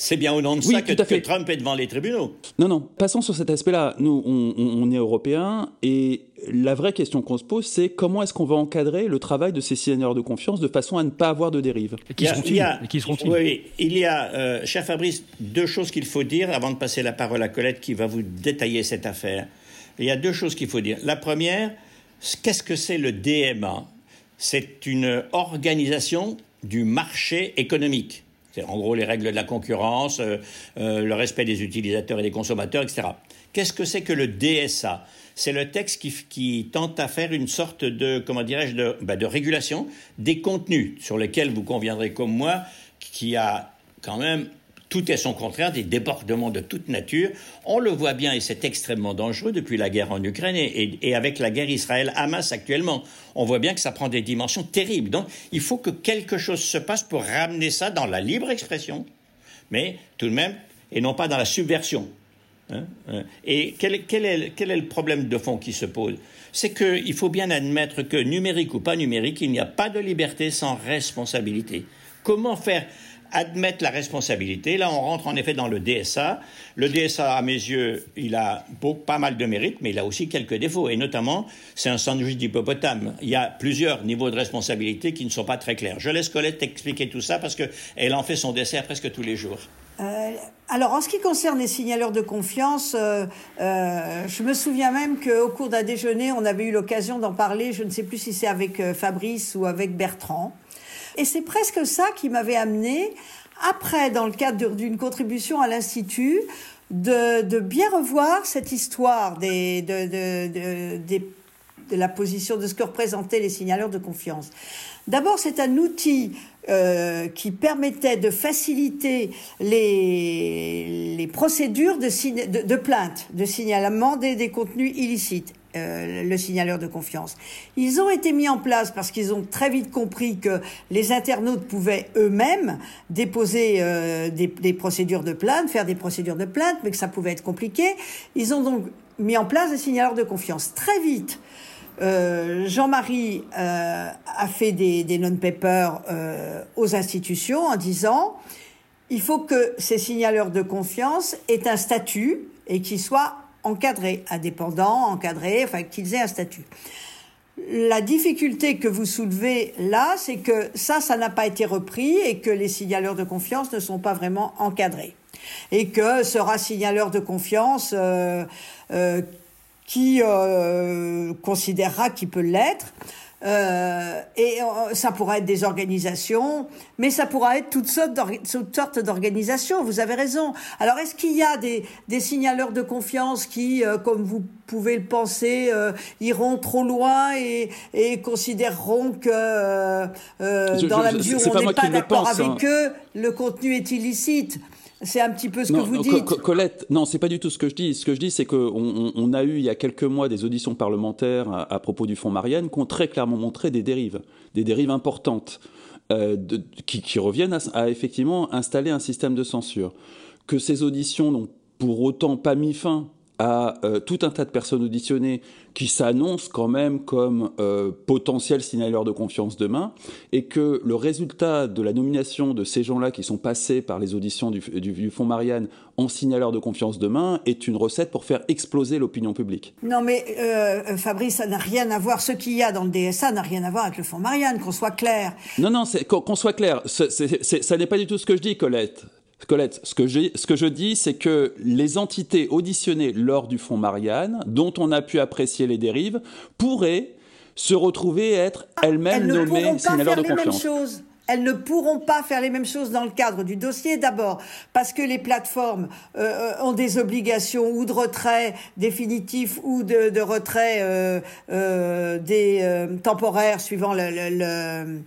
C'est bien au nom de ça que, Trump est devant les tribunaux. Non, non, passons sur cet aspect-là. Nous, on, est européens et la vraie question qu'on se pose, c'est comment est-ce qu'on va encadrer le travail de ces signateurs de confiance de façon à ne pas avoir de dérive Et qui seront-ils Oui, il y a, euh, cher Fabrice, deux choses qu'il faut dire avant de passer la parole à Colette qui va vous détailler cette affaire. Il y a deux choses qu'il faut dire. La première, qu'est-ce que c'est le DMA C'est une organisation du marché économique en gros les règles de la concurrence, euh, euh, le respect des utilisateurs et des consommateurs, etc. Qu'est-ce que c'est que le DSA C'est le texte qui, tente à faire une sorte de, comment dirais-je, bah, de régulation des contenus sur lesquels vous conviendrez comme moi, qui a quand même tout est son contraire, des débordements de toute nature. On le voit bien et c'est extrêmement dangereux depuis la guerre en Ukraine et, avec la guerre Israël-Hamas actuellement. On voit bien que ça prend des dimensions terribles. Donc il faut que quelque chose se passe pour ramener ça dans la libre expression, mais tout de même, et non pas dans la subversion. Hein, hein. Et quel, est, quel, est, le problème de fond qui se pose? C'est qu'il faut bien admettre que numérique ou pas numérique, il n'y a pas de liberté sans responsabilité. Comment faire admettre la responsabilité. Là, on rentre en effet dans le DSA. Le DSA, à mes yeux, il a pas mal de mérites, mais il a aussi quelques défauts. Et notamment, c'est un sandwich d'hippopotame. Il y a plusieurs niveaux de responsabilité qui ne sont pas très clairs. Je laisse Colette expliquer tout ça parce qu'elle en fait son dessert presque tous les jours. Euh, alors, en ce qui concerne les signaleurs de confiance, euh, euh, je me souviens même qu'au cours d'un déjeuner, on avait eu l'occasion d'en parler, je ne sais plus si c'est avec Fabrice ou avec Bertrand. Et c'est presque ça qui m'avait amené, après, dans le cadre d'une contribution à l'Institut, de, bien revoir cette histoire de, la position de ce que représentaient les signaleurs de confiance. D'abord, c'est un outil euh, qui permettait de faciliter les, procédures de, de, plainte, de signalement des, des contenus illicites. Euh, le signaleur de confiance. Ils ont été mis en place parce qu'ils ont très vite compris que les internautes pouvaient eux-mêmes déposer euh, des, procédures de plainte, faire des procédures de plainte, mais que ça pouvait être compliqué. Ils ont donc mis en place des signaleurs de confiance. Très vite, euh, Jean-Marie a fait des, non-papers aux institutions en disant il faut que ces signaleurs de confiance aient un statut et qu'ils soient encadrés, indépendants, encadrés, enfin qu'ils aient un statut. La difficulté que vous soulevez là, c'est que ça, ça n'a pas été repris et que les signaleurs de confiance ne sont pas vraiment encadrés. Et que sera signaleur de confiance euh, euh, qui euh, considérera qu'il peut l'être. Euh, et euh, ça pourra être des organisations, mais ça pourra être toutes sortes d'organisations. Vous avez raison. Alors, est-ce qu'il y a des, des, signaleurs de confiance qui, euh, comme vous pouvez le penser, euh, iront trop loin et, et considéreront que, dans la mesure où on n'est pas d'accord avec hein. eux, le contenu est illicite c'est un petit peu ce que vous dites. Colette, non, c'est pas du tout ce que je dis. Ce que je dis, c'est qu'on on a eu il y a quelques mois des auditions parlementaires à, propos du fonds Marianne qui ont très clairement montré des dérives, des dérives importantes, euh, de, qui, qui, reviennent à, à, effectivement installer un système de censure. Que ces auditions n'ont pour autant pas mis fin à euh, tout un tas de personnes auditionnées qui s'annoncent quand même comme euh, potentiels signaleurs de confiance demain, et que le résultat de la nomination de ces gens-là qui sont passés par les auditions du, du, Fonds Marianne en signaleurs de confiance demain est une recette pour faire exploser l'opinion publique. Non mais euh, Fabrice, ça n'a rien à voir, ce qu'il y a dans le DSA n'a rien à voir avec le Fonds Marianne, qu'on soit clair. Non, non, qu'on soit clair, ça n'est pas du tout ce que je dis, Colette. Colette, ce que, ce que je dis, c'est que les entités auditionnées lors du fonds Marianne, dont on a pu apprécier les dérives, pourraient se retrouver être elles-mêmes nommées signaleurs de confiance elles ne pourront pas faire les mêmes choses dans le cadre du dossier. D'abord, parce que les plateformes euh, ont des obligations ou de retrait définitif ou de, retrait euh, euh, des euh, temporaires suivant le,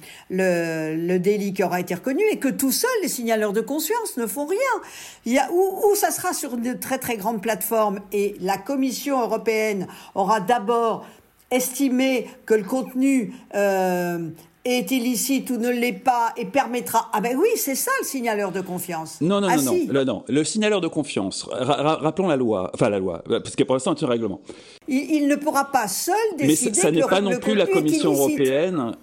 délit qui aura été reconnu et que tout seuls, les signaleurs de conscience ne font rien. Ou, ça sera sur de très très grandes plateformes et la Commission européenne aura d'abord estimé que le contenu euh, est illicite ou ne l'est pas et permettra. Ah ben oui, c'est ça le signaleur de confiance. Non, non, ah non, non, non, Le signaleur de confiance, rappelons la loi, enfin la loi, parce que pour l'instant c'est un règlement. Il, ne pourra pas seul décider. Mais ça n'est pas non plus la Commission européenne.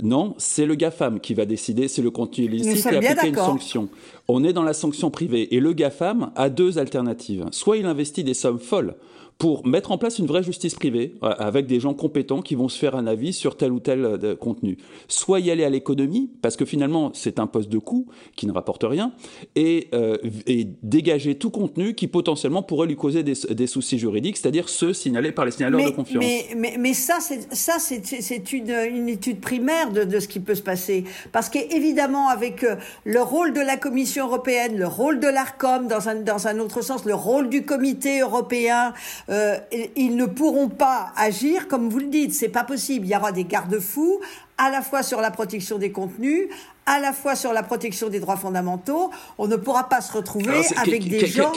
Non, c'est le GAFAM qui va décider si le contenu illicite et appliquer une sanction. On est dans la sanction privée et le GAFAM a deux alternatives. Soit il investit des sommes folles pour mettre en place une vraie justice privée euh, avec des gens compétents qui vont se faire un avis sur tel ou tel euh, contenu. Soit y aller à l'économie, parce que finalement c'est un poste de coût qui ne rapporte rien, et, euh, et dégager tout contenu qui potentiellement pourrait lui causer des, des soucis juridiques, c'est-à-dire ceux signalés par les signaleurs de confiance. Mais, mais, mais ça, c'est ça, c'est une, une, étude primaire de, de, ce qui peut se passer, parce qu'évidemment avec le rôle de la Commission européenne, le rôle de l'Arcom dans un dans un autre sens, le rôle du Comité européen euh, ils ne pourront pas agir comme vous le dites. C'est pas possible. Il y aura des garde-fous à la fois sur la protection des contenus, à la fois sur la protection des droits fondamentaux. On ne pourra pas se retrouver avec des gens.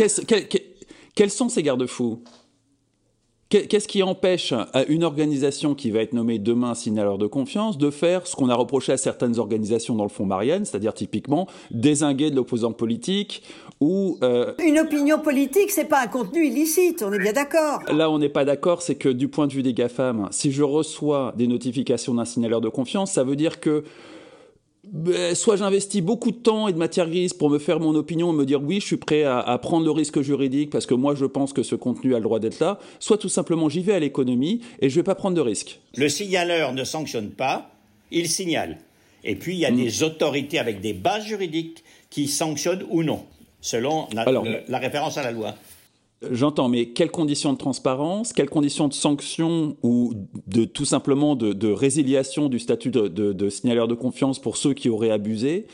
Quels sont ces garde-fous? Qu'est-ce qui empêche une organisation qui va être nommée demain signaleur de confiance de faire ce qu'on a reproché à certaines organisations dans le fond Marianne, c'est-à-dire typiquement désinguer de l'opposant politique ou euh, une opinion politique, c'est pas un contenu illicite, on est bien d'accord. Là, on n'est pas d'accord, c'est que du point de vue des GAFAM, si je reçois des notifications d'un signaleur de confiance, ça veut dire que soit j'investis beaucoup de temps et de matière grise pour me faire mon opinion et me dire oui, je suis prêt à, prendre le risque juridique parce que moi je pense que ce contenu a le droit d'être là, soit tout simplement j'y vais à l'économie et je vais pas prendre de risque. Le signaleur ne sanctionne pas, il signale. Et puis il y a mm. des autorités avec des bases juridiques qui sanctionnent ou non, selon la référence à la loi. J'entends, mais quelles conditions de transparence, quelles conditions de sanction ou de tout simplement de, résiliation du statut de, signaleur de confiance pour ceux qui auraient abusé?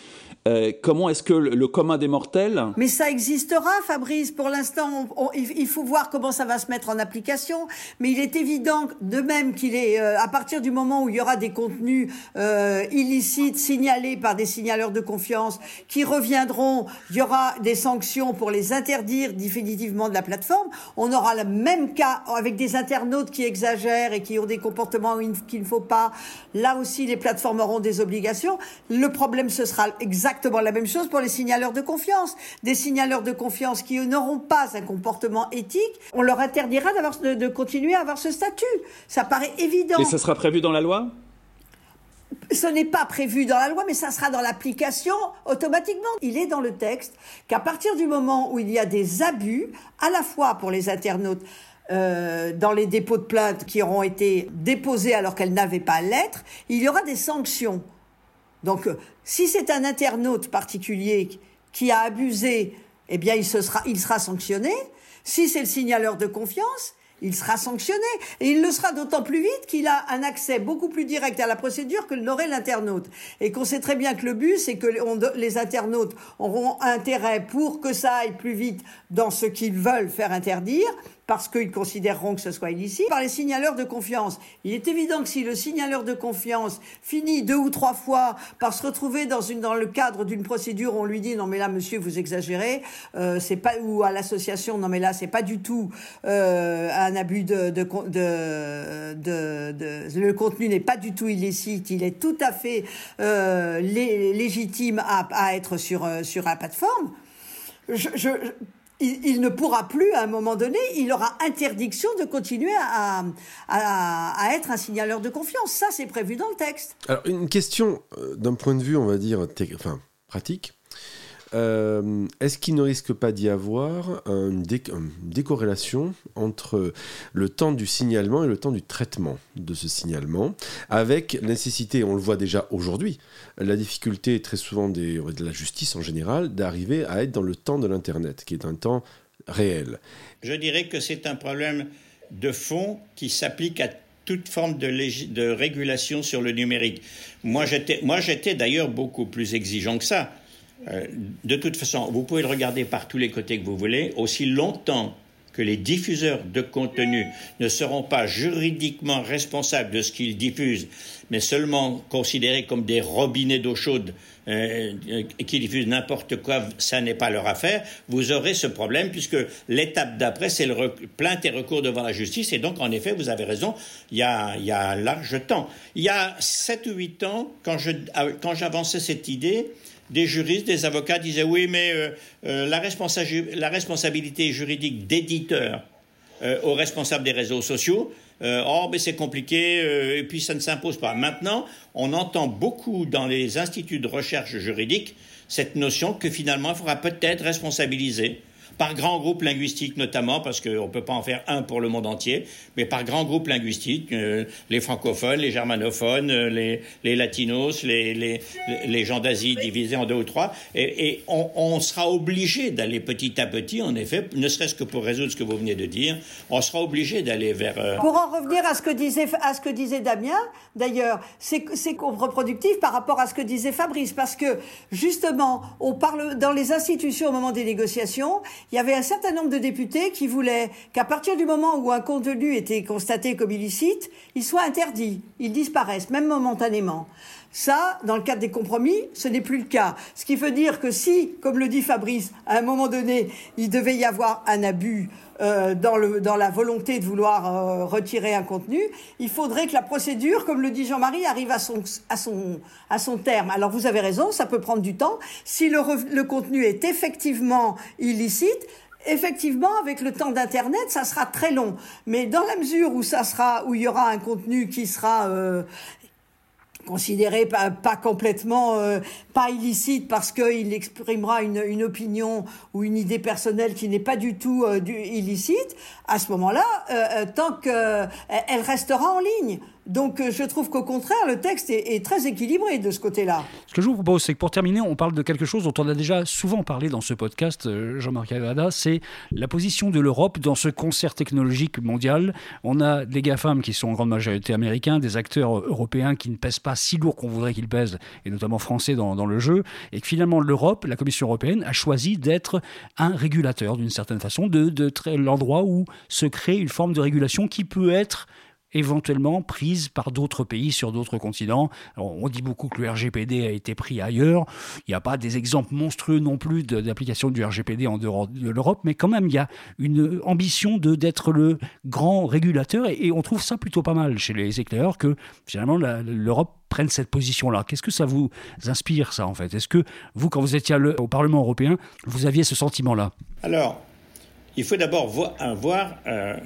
Euh, comment est-ce que le, commun des mortels Mais ça existera, Fabrice. Pour l'instant, il faut voir comment ça va se mettre en application. Mais il est évident, de même qu'il est euh, à partir du moment où il y aura des contenus euh, illicites signalés par des signaleurs de confiance qui reviendront, il y aura des sanctions pour les interdire définitivement de la plateforme. On aura le même cas avec des internautes qui exagèrent et qui ont des comportements qu'il ne faut pas. Là aussi, les plateformes auront des obligations. Le problème, ce sera exactement la même chose pour les signaleurs de confiance. Des signaleurs de confiance qui n'auront pas un comportement éthique, on leur interdira de, de continuer à avoir ce statut. Ça paraît évident. Et ça sera prévu dans la loi? Ce n'est pas prévu dans la loi, mais ça sera dans l'application automatiquement. Il est dans le texte qu'à partir du moment où il y a des abus, à la fois pour les internautes, euh, dans les dépôts de plainte qui auront été déposés alors qu'elles n'avaient pas lettre, il y aura des sanctions. Donc, euh, si c'est un internaute particulier qui a abusé, eh bien, il, sera, il sera sanctionné. Si c'est le signaleur de confiance, il sera sanctionné. Et il le sera d'autant plus vite qu'il a un accès beaucoup plus direct à la procédure que n'aurait l'internaute. Et qu'on sait très bien que le but, c'est que les internautes auront intérêt pour que ça aille plus vite dans ce qu'ils veulent faire interdire, parce qu'ils considéreront que ce soit illicite, par les signaleurs de confiance. Il est évident que si le signaleur de confiance finit deux ou trois fois par se retrouver dans, le cadre d'une procédure, on lui dit non mais là monsieur vous exagérez, euh, c'est pas ou à l'association non mais là c'est pas du tout euh, un abus de, le contenu n'est pas du tout illicite, il est tout à fait euh, légitime à, être sur sur la plateforme. je il, ne pourra plus, à un moment donné, il aura interdiction de continuer à, être un signaleur de confiance. Ça, c'est prévu dans le texte. Alors, une question euh, d'un point de vue, on va dire, pratique. Euh, est-ce qu'il ne risque pas d'y avoir une, décorrélation entre le temps du signalement et le temps du traitement de ce signalement, avec nécessité, on le voit déjà aujourd'hui, la difficulté très souvent de la justice en général, d'arriver à être dans le temps de l'Internet, qui est un temps réel Je dirais que c'est un problème de fond qui s'applique à toute forme de, régulation sur le numérique. Moi, j'étais d'ailleurs beaucoup plus exigeant que ça. Euh, de toute façon, vous pouvez le regarder par tous les côtés que vous voulez, aussi longtemps que les diffuseurs de contenu ne seront pas juridiquement responsables de ce qu'ils diffusent, mais seulement considérés comme des robinets d'eau chaude euh, qui diffusent n'importe quoi, ça n'est pas leur affaire, vous aurez ce problème puisque l'étape d'après, c'est le plainte et recours devant la justice. Et donc, en effet, vous avez raison, il y a, y a un large temps. Il y a 7 ou 8 ans, quand j'avançais cette idée, des juristes, des avocats disaient oui, mais euh, euh, la, responsabilité juridique d'éditeur euh, aux responsables des réseaux sociaux, oh, mais c'est compliqué, et puis ça ne s'impose pas. Maintenant, on entend beaucoup dans les instituts de recherche juridique cette notion que finalement, il faudra peut-être responsabiliser par grands groupes linguistiques notamment, parce qu'on ne peut pas en faire un pour le monde entier, mais par grands groupes linguistiques, euh, les francophones, les germanophones, euh, les, les latinos, les, les, les gens d'Asie divisés en deux ou trois, et, on, sera obligé d'aller petit à petit, en effet, ne serait-ce que pour résoudre ce que vous venez de dire, on sera obligé d'aller vers... Euh, pour en revenir à ce que disait, à ce que disait Damien, d'ailleurs, c'est contre-productif par rapport à ce que disait Fabrice, parce que justement, on parle dans les institutions au moment des négociations, il y avait un certain nombre de députés qui voulaient qu'à partir du moment où un contenu était constaté comme illicite, il soit interdit, il disparaisse, même momentanément. Ça, dans le cadre des compromis, ce n'est plus le cas. Ce qui veut dire que si, comme le dit Fabrice, à un moment donné, il devait y avoir un abus euh, dans, le, dans la volonté de vouloir euh, retirer un contenu, il faudrait que la procédure, comme le dit Jean-Marie, arrive à son, à, son, à son terme. Alors vous avez raison, ça peut prendre du temps. Si le, le contenu est effectivement illicite, Effectivement, avec le temps d'Internet, ça sera très long. Mais dans la mesure où ça sera, où il y aura un contenu qui sera euh, considéré pas, pas complètement euh, pas illicite parce qu'il exprimera une, une, opinion ou une idée personnelle qui n'est pas du tout euh, du, illicite, à ce moment-là, euh, tant qu'elle restera en ligne. Donc euh, je trouve qu'au contraire, le texte est, très équilibré de ce côté-là. Ce que je vous propose, c'est que pour terminer, on parle de quelque chose dont on a déjà souvent parlé dans ce podcast, euh, Jean-Marc Agada, c'est la position de l'Europe dans ce concert technologique mondial. On a des GAFAM qui sont en grande majorité américains, des acteurs européens qui ne pèsent pas si lourd qu'on voudrait qu'ils pèsent, et notamment français dans, dans le jeu, et que finalement l'Europe, la Commission européenne, a choisi d'être un régulateur d'une certaine façon, de, de l'endroit où se crée une forme de régulation qui peut être éventuellement prise par d'autres pays sur d'autres continents. on dit beaucoup que le RGPD a été pris ailleurs. Il n'y a pas des exemples monstrueux non plus d'application du RGPD en dehors de l'Europe, mais quand même, il y a une ambition d'être le grand régulateur et, on trouve ça plutôt pas mal chez les éclaireurs que finalement l'Europe prenne cette position-là. Qu'est-ce que ça vous inspire, ça, en fait? Est-ce que vous, quand vous étiez au Parlement européen, vous aviez ce sentiment-là? Alors, il faut d'abord voir, voir euh,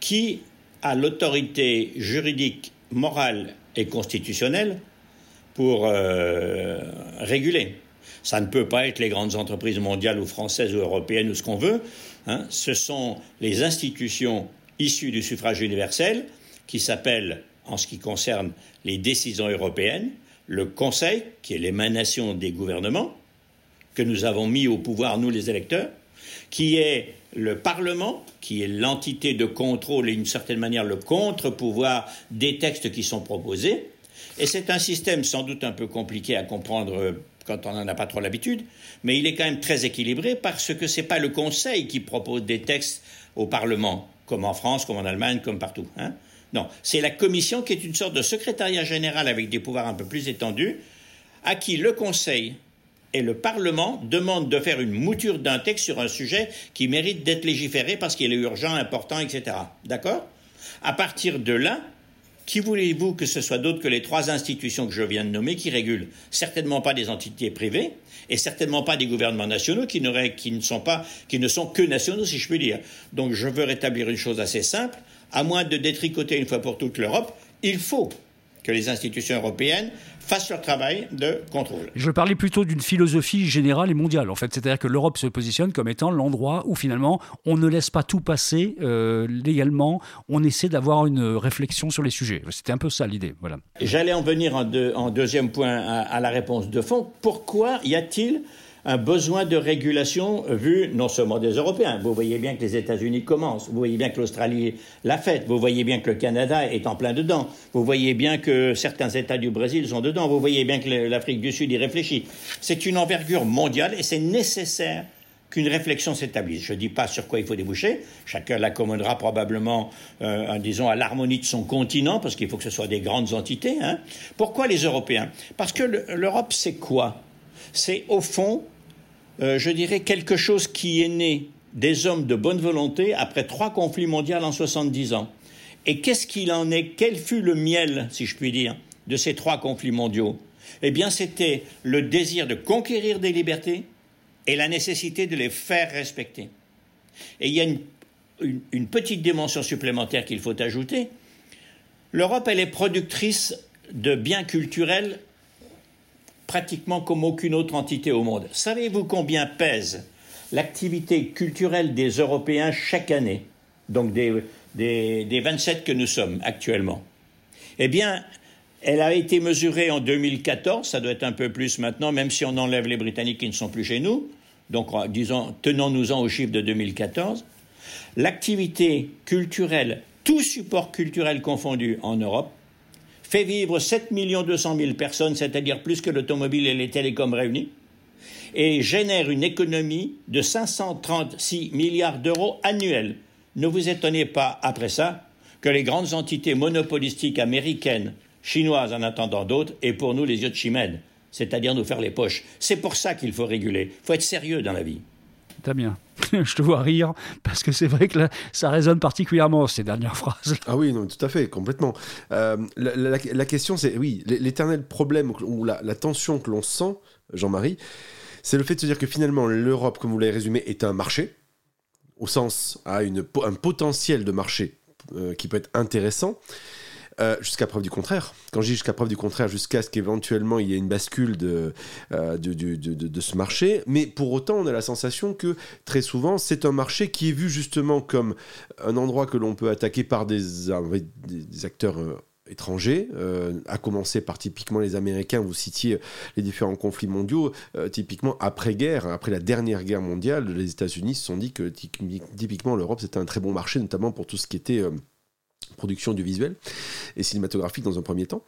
qui a l'autorité juridique, morale et constitutionnelle pour euh, réguler. Ça ne peut pas être les grandes entreprises mondiales ou françaises ou européennes ou ce qu'on veut. Hein. Ce sont les institutions issues du suffrage universel qui s'appellent, en ce qui concerne les décisions européennes, le Conseil, qui est l'émanation des gouvernements, que nous avons mis au pouvoir, nous les électeurs, qui est le Parlement, qui est l'entité de contrôle et d'une certaine manière le contre-pouvoir des textes qui sont proposés. Et c'est un système sans doute un peu compliqué à comprendre euh, quand on n'en a pas trop l'habitude, mais il est quand même très équilibré parce que ce n'est pas le Conseil qui propose des textes au Parlement, comme en France, comme en Allemagne, comme partout. Hein. non, c'est la Commission qui est une sorte de secrétariat général avec des pouvoirs un peu plus étendus, à qui le Conseil et le Parlement demande de faire une mouture d'un texte sur un sujet qui mérite d'être légiféré parce qu'il est urgent, important, etc. D'accord? À partir de là, qui voulez-vous que ce soit d'autre que les trois institutions que je viens de nommer qui régulent? Certainement pas des entités privées et certainement pas des gouvernements nationaux qui, ne sont pas, qui ne sont que nationaux, si je puis dire. Donc je veux rétablir une chose assez simple. À moins de détricoter une fois pour toutes l'Europe, il faut que les institutions européennes fassent leur travail de contrôle. Je parlais plutôt d'une philosophie générale et mondiale, en fait. C'est-à-dire que l'Europe se positionne comme étant l'endroit où finalement on ne laisse pas tout passer euh, légalement, on essaie d'avoir une réflexion sur les sujets. C'était un peu ça l'idée. Voilà. J'allais en venir en, deuxième point à la réponse de fond. Pourquoi y a-t-il un besoin de régulation vu non seulement des Européens. Vous voyez bien que les États-Unis commencent, vous voyez bien que l'Australie l'a fait, vous voyez bien que le Canada est en plein dedans, vous voyez bien que certains États du Brésil sont dedans, vous voyez bien que l'Afrique du Sud y réfléchit. C'est une envergure mondiale et c'est nécessaire qu'une réflexion s'établisse. Je ne dis pas sur quoi il faut déboucher, chacun l'accommodera probablement, euh, disons, à l'harmonie de son continent, parce qu'il faut que ce soit des grandes entités. Hein. Pourquoi les Européens? Parce que l'Europe, c'est quoi? C'est au fond euh, je dirais, quelque chose qui est né des hommes de bonne volonté après trois conflits mondiaux en 70 ans. Et qu'est-ce qu'il en est? Quel fut le miel, si je puis dire, de ces trois conflits mondiaux? Eh bien, c'était le désir de conquérir des libertés et la nécessité de les faire respecter. Et il y a une, une petite dimension supplémentaire qu'il faut ajouter. L'Europe, elle est productrice de biens culturels pratiquement comme aucune autre entité au monde. Savez-vous combien pèse l'activité culturelle des Européens chaque année, donc des, des, 27 que nous sommes actuellement? Eh bien, elle a été mesurée en 2014, ça doit être un peu plus maintenant, même si on enlève les Britanniques qui ne sont plus chez nous. Donc, disons, tenons-nous-en au chiffre de 2014. L'activité culturelle, tout support culturel confondu en Europe, fait vivre 7 200 000 personnes, c'est-à-dire plus que l'automobile et les télécoms réunis, et génère une économie de 536 milliards d'euros annuels. Ne vous étonnez pas, après ça, que les grandes entités monopolistiques américaines, chinoises en attendant d'autres, aient pour nous les yeux de chimène, c'est-à-dire nous faire les poches. C'est pour ça qu'il faut réguler. Il faut être sérieux dans la vie. Damien, je te vois rire, parce que c'est vrai que ça résonne particulièrement, ces dernières phrases. Ah oui, tout à fait, complètement. Euh, la, question, c'est, oui, l'éternel problème ou la, tension que l'on sent, Jean-Marie, c'est le fait de se dire que finalement, l'Europe, comme vous l'avez résumé, est un marché, au sens, a un potentiel de marché euh, qui peut être intéressant, euh, jusqu'à preuve du contraire. Quand je dis jusqu'à preuve du contraire, jusqu'à ce qu'éventuellement il y ait une bascule de, euh, de, de, de, ce marché. Mais pour autant, on a la sensation que très souvent, c'est un marché qui est vu justement comme un endroit que l'on peut attaquer par des, des acteurs euh, étrangers, à commencer par typiquement les Américains, vous citiez les différents conflits mondiaux, typiquement après-guerre, après la dernière guerre mondiale, les États-Unis se sont dit que typiquement l'Europe c'était un très bon marché, notamment pour tout ce qui était production audiovisuelle et cinématographique dans un premier temps.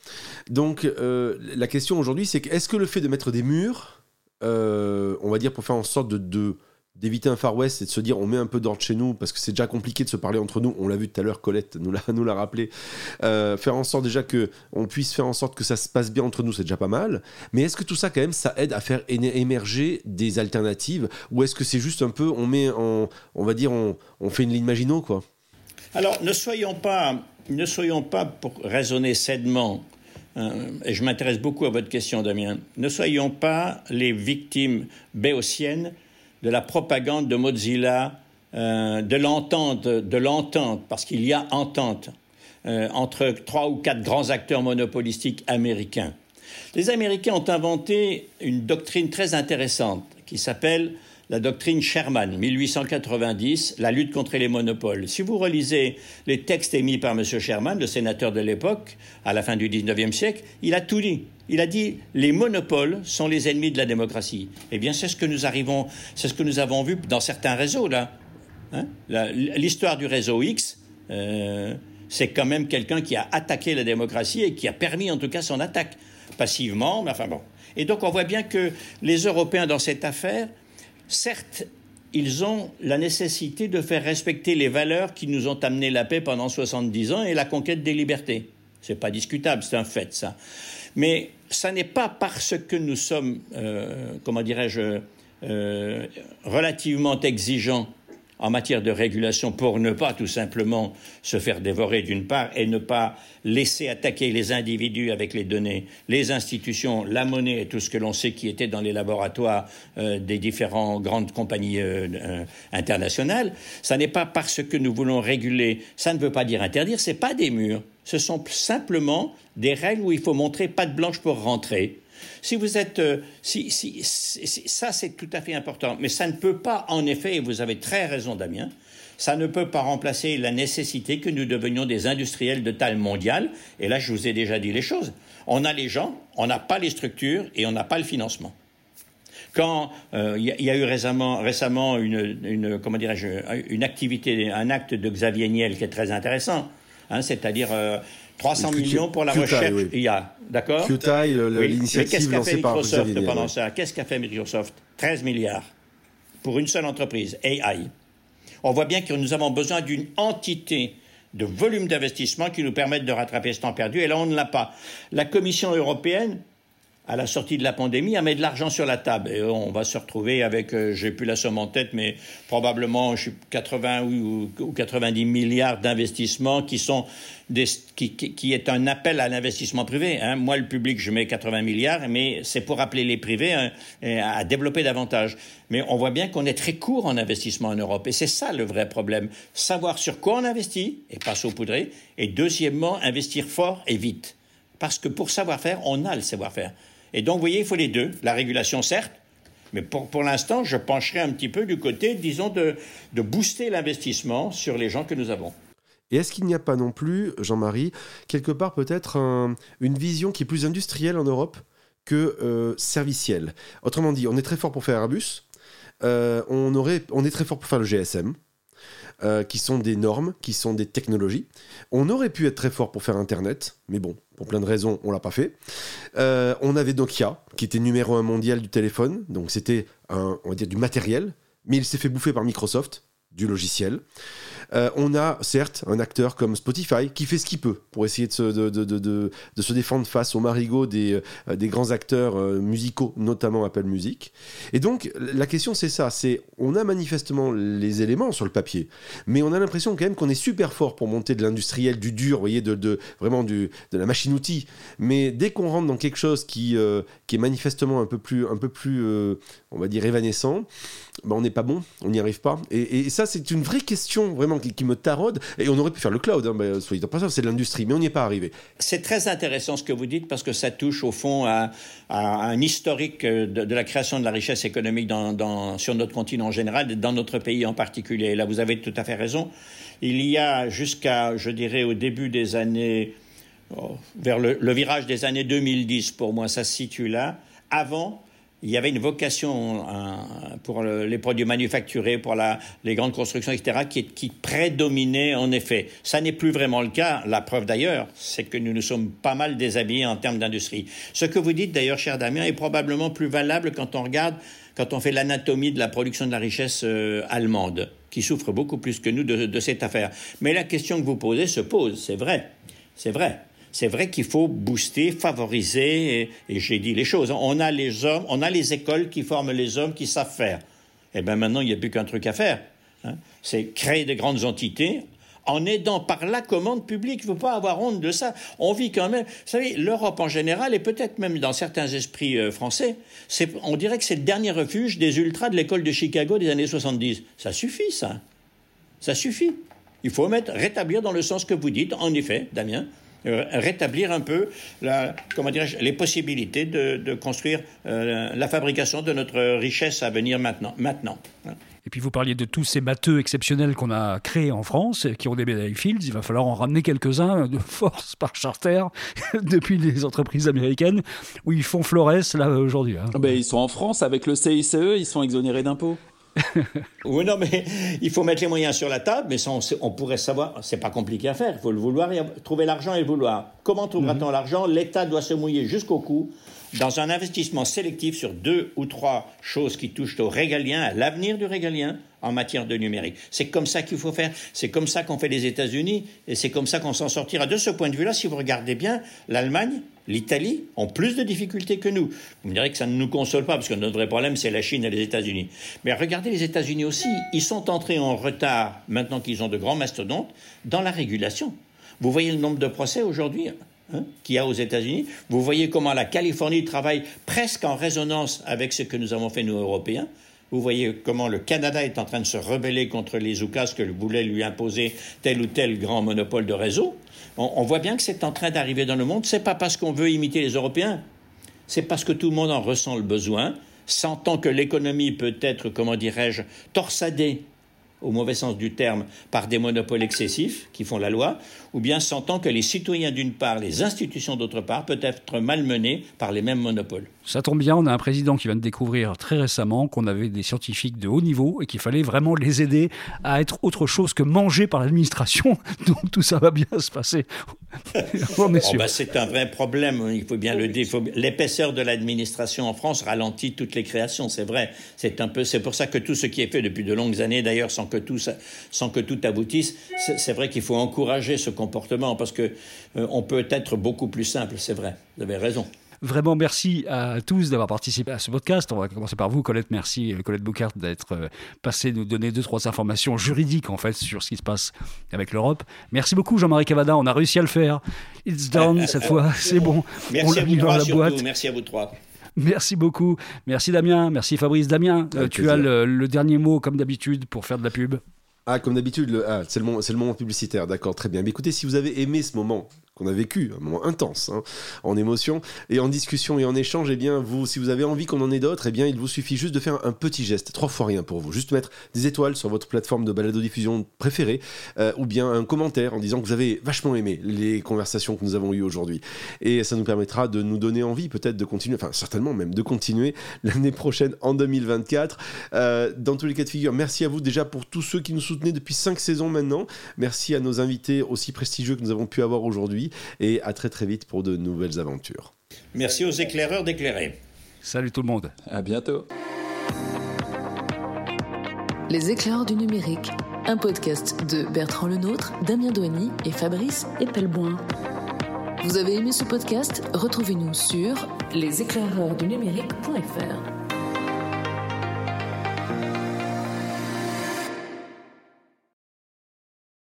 Donc la question aujourd'hui c'est est-ce que le fait de mettre des murs, on va dire pour faire en sorte de d'éviter un Far West et de se dire on met un peu d'ordre chez nous parce que c'est déjà compliqué de se parler entre nous. On l'a vu tout à l'heure, Colette nous l'a nous l'a rappelé. Euh, faire en sorte déjà que on puisse faire en sorte que ça se passe bien entre nous, c'est déjà pas mal. Mais est-ce que tout ça quand même ça aide à faire émerger des alternatives ou est-ce que c'est juste un peu on met en on va dire on, on fait une ligne Maginot quoi? Alors ne soyons pas ne soyons pas pour raisonner sainement. Hein, et je m'intéresse beaucoup à votre question, Damien. Ne soyons pas les victimes béotiennes de la propagande de Mozilla, euh, de l'entente, de l'entente, parce qu'il y a entente euh, entre trois ou quatre grands acteurs monopolistiques américains. Les Américains ont inventé une doctrine très intéressante qui s'appelle la doctrine Sherman, 1890, la lutte contre les monopoles. Si vous relisez les textes émis par M. Sherman, le sénateur de l'époque, à la fin du XIXe siècle, il a tout dit. Il a dit les monopoles sont les ennemis de la démocratie. Eh bien, c'est ce que nous arrivons, c'est ce que nous avons vu dans certains réseaux là. Hein? L'histoire du réseau X, euh, c'est quand même quelqu'un qui a attaqué la démocratie et qui a permis en tout cas son attaque passivement. Mais enfin bon. Et donc on voit bien que les Européens dans cette affaire, certes, ils ont la nécessité de faire respecter les valeurs qui nous ont amené la paix pendant 70 ans et la conquête des libertés. C'est pas discutable, c'est un fait ça. Mais ça n'est pas parce que nous sommes, euh, comment dirais-je, euh, relativement exigeants en matière de régulation pour ne pas tout simplement se faire dévorer d'une part et ne pas laisser attaquer les individus avec les données, les institutions, la monnaie et tout ce que l'on sait qui était dans les laboratoires euh, des différentes grandes compagnies internationales. Ça n'est pas parce que nous voulons réguler, ça ne veut pas dire interdire, c'est pas des murs ce sont simplement des règles où il faut montrer patte blanche pour rentrer. Si vous êtes, euh, si, ça c'est tout à fait important, mais ça ne peut pas, en effet, et vous avez très raison, Damien, ça ne peut pas remplacer la nécessité que nous devenions des industriels de taille mondiale. Et là, je vous ai déjà dit les choses. On a les gens, on n'a pas les structures et on n'a pas le financement. Quand euh, il y, a eu récemment, une, comment dirais-je, une activité, un acte de Xavier Niel qui est très intéressant. Hein, c'est-à-dire 300 euh, millions pour la recherche. Il y a, d'accord l'initiative Qu'est-ce qu'a fait Microsoft pendant ça Qu'est-ce qu'a fait Microsoft? 13 milliards pour une seule entreprise, AI. On voit bien que nous avons besoin d'une entité de volume d'investissement qui nous permette de rattraper ce temps perdu, et là on ne l'a pas. La Commission européenne à la sortie de la pandémie, à mettre de l'argent sur la table. Et on va se retrouver avec, euh, j'ai plus la somme en tête, mais probablement 80 ou, 90 milliards d'investissements qui sont des, qui, est un appel à l'investissement privé. Hein. Moi, le public, je mets 80 milliards, mais c'est pour appeler les privés hein, à développer davantage. Mais on voit bien qu'on est très court en investissement en Europe. Et c'est ça le vrai problème. Savoir sur quoi on investit et pas saupoudrer. Et deuxièmement, investir fort et vite. Parce que pour savoir faire, on a le savoir-faire. Et donc, vous voyez, il faut les deux. La régulation, certes, mais pour, pour l'instant, je pencherai un petit peu du côté, disons, de, de booster l'investissement sur les gens que nous avons. Et est-ce qu'il n'y a pas non plus, Jean-Marie, quelque part peut-être une vision qui est plus industrielle en Europe que euh, servicielle? Autrement dit, on est très fort pour faire Airbus, euh, on, aurait, on est très fort pour faire le GSM, euh, qui sont des normes, qui sont des technologies. On aurait pu être très fort pour faire Internet, mais bon, pour plein de raisons, on l'a pas fait. Euh, on avait Nokia, qui était numéro un mondial du téléphone, donc c'était on va dire du matériel, mais il s'est fait bouffer par Microsoft, du logiciel. Euh, on a certes un acteur comme Spotify qui fait ce qu'il peut pour essayer de se, défendre face au marigot des, euh, grands acteurs euh, musicaux, notamment Apple Music. Et donc la question c'est ça, c'est on a manifestement les éléments sur le papier, mais on a l'impression quand même qu'on est super fort pour monter de l'industriel, du dur, voyez, de, vraiment de la machine-outil. Mais dès qu'on rentre dans quelque chose qui, est manifestement un peu plus, un peu plus on va dire évanescent, ben on n'est pas bon, on n'y arrive pas. Et, ça, c'est une vraie question vraiment qui, me taraude. Et on aurait pu faire le cloud, hein, ben, soyez pas c'est de l'industrie, mais on n'y est pas arrivé. C'est très intéressant ce que vous dites parce que ça touche au fond à, un historique de, la création de la richesse économique sur notre continent en général, dans notre pays en particulier. Et là, vous avez tout à fait raison. Il y a jusqu'à, je dirais, au début des années oh, vers le, le, virage des années 2010, pour moi, ça se situe là. Avant, il y avait une vocation pour les produits manufacturés, pour les grandes constructions, etc., qui, prédominait en effet. Ça n'est plus vraiment le cas. La preuve d'ailleurs, c'est que nous nous sommes pas mal déshabillés en termes d'industrie. Ce que vous dites d'ailleurs, cher Damien, est probablement plus valable quand on regarde, quand on fait l'anatomie de la production de la richesse euh, allemande, qui souffre beaucoup plus que nous de cette affaire. Mais la question que vous posez se pose, c'est vrai. C'est vrai c'est vrai qu'il faut booster, favoriser, et, j'ai dit les choses. On a les hommes, on a les écoles qui forment les hommes qui savent faire. Et eh bien maintenant, il n'y a plus qu'un truc à faire. Hein. C'est créer des grandes entités en aidant par la commande publique. Il ne faut pas avoir honte de ça. On vit quand même. Vous savez, l'Europe en général, et peut-être même dans certains esprits euh, français, on dirait que c'est le dernier refuge des ultras de l'école de Chicago des années 70. Ça suffit, ça. Ça suffit. Il faut mettre, rétablir dans le sens que vous dites, en effet, Damien, rétablir un peu la, comment les possibilités de, construire euh, la fabrication de notre richesse à venir maintenant. maintenant. Et puis vous parliez de tous ces bateaux exceptionnels qu'on a créés en France, qui ont des médailles Fields. Il va falloir en ramener quelques-uns de force par charter depuis les entreprises américaines où ils font Flores là aujourd'hui. Hein. Ben, ils sont en France avec le CICE, ils sont exonérés d'impôts. oui, non, mais il faut mettre les moyens sur la table, mais on, pourrait savoir, c'est pas compliqué à faire, il faut le vouloir, et trouver l'argent et le vouloir. Comment trouvera-t-on mhm. l'argent? L'État doit se mouiller jusqu'au cou dans un investissement sélectif sur deux ou trois choses qui touchent au régalien, à l'avenir du régalien en matière de numérique. C'est comme ça qu'il faut faire, c'est comme ça qu'on fait les États-Unis, et c'est comme ça qu'on s'en sortira. De ce point de vue-là, si vous regardez bien, l'Allemagne, l'Italie ont plus de difficultés que nous. Vous me direz que ça ne nous console pas, parce que notre vrai problème, c'est la Chine et les États-Unis. Mais regardez les États-Unis aussi, ils sont entrés en retard, maintenant qu'ils ont de grands mastodontes, dans la régulation. Vous voyez le nombre de procès aujourd'hui? Hein, qu'il y a aux États-Unis. Vous voyez comment la Californie travaille presque en résonance avec ce que nous avons fait, nous, Européens. Vous voyez comment le Canada est en train de se rebeller contre les Oukas que voulait lui imposer tel ou tel grand monopole de réseau. On, voit bien que c'est en train d'arriver dans le monde. C'est pas parce qu'on veut imiter les Européens, c'est parce que tout le monde en ressent le besoin, sentant que l'économie peut être, comment dirais-je, torsadée au mauvais sens du terme, par des monopoles excessifs qui font la loi, ou bien sentant que les citoyens d'une part, les institutions d'autre part, peuvent être malmenés par les mêmes monopoles. Ça tombe bien, on a un président qui vient de découvrir très récemment qu'on avait des scientifiques de haut niveau et qu'il fallait vraiment les aider à être autre chose que mangés par l'administration. Donc tout ça va bien se passer. est oh, bah, c'est un vrai problème, il faut bien le dire. L'épaisseur de l'administration en France ralentit toutes les créations, c'est vrai. C'est un peu, c'est pour ça que tout ce qui est fait depuis de longues années, d'ailleurs, sans que tout, sans que tout aboutisse, c'est vrai qu'il faut encourager ce comportement parce que euh, on peut être beaucoup plus simple, c'est vrai. Vous avez raison. Vraiment, merci à tous d'avoir participé à ce podcast. On va commencer par vous, Colette. Merci, euh, Colette Boucart, d'être euh, passée nous donner deux, trois informations juridiques, en fait, sur ce qui se passe avec l'Europe. Merci beaucoup, Jean-Marie Cavada. On a réussi à le faire. It's done, cette fois. C'est bon. Merci On à vous trois, la boîte. Merci à vous trois. Merci beaucoup. Merci Damien. Merci Fabrice. Damien, euh, tu as le dernier mot, comme d'habitude, pour faire de la pub. Ah, comme d'habitude, ah, c'est le, moment, le moment publicitaire, d'accord, très bien. Mais écoutez, si vous avez aimé ce moment qu'on a vécu, un moment intense, hein, en émotion et en discussion et en échange, eh bien, vous, si vous avez envie qu'on en ait d'autres, eh bien, il vous suffit juste de faire un petit geste, trois fois rien pour vous, juste mettre des étoiles sur votre plateforme de balado-diffusion préférée, euh, ou bien un commentaire en disant que vous avez vachement aimé les conversations que nous avons eues aujourd'hui. Et ça nous permettra de nous donner envie peut-être de continuer, enfin certainement même de continuer l'année prochaine en 2024. Euh, dans tous les cas de figure, merci à vous déjà pour tous ceux qui nous soutenaient depuis cinq saisons maintenant. Merci à nos invités aussi prestigieux que nous avons pu avoir aujourd'hui et à très très vite pour de nouvelles aventures. Merci aux éclaireurs d'éclairer. Salut tout le monde. À bientôt. Les éclaireurs du numérique, un podcast de Bertrand Lenôtre, Damien Douany et Fabrice Epelboin. Vous avez aimé ce podcast? Retrouvez-nous sur leséclaireurdunumérique.fr.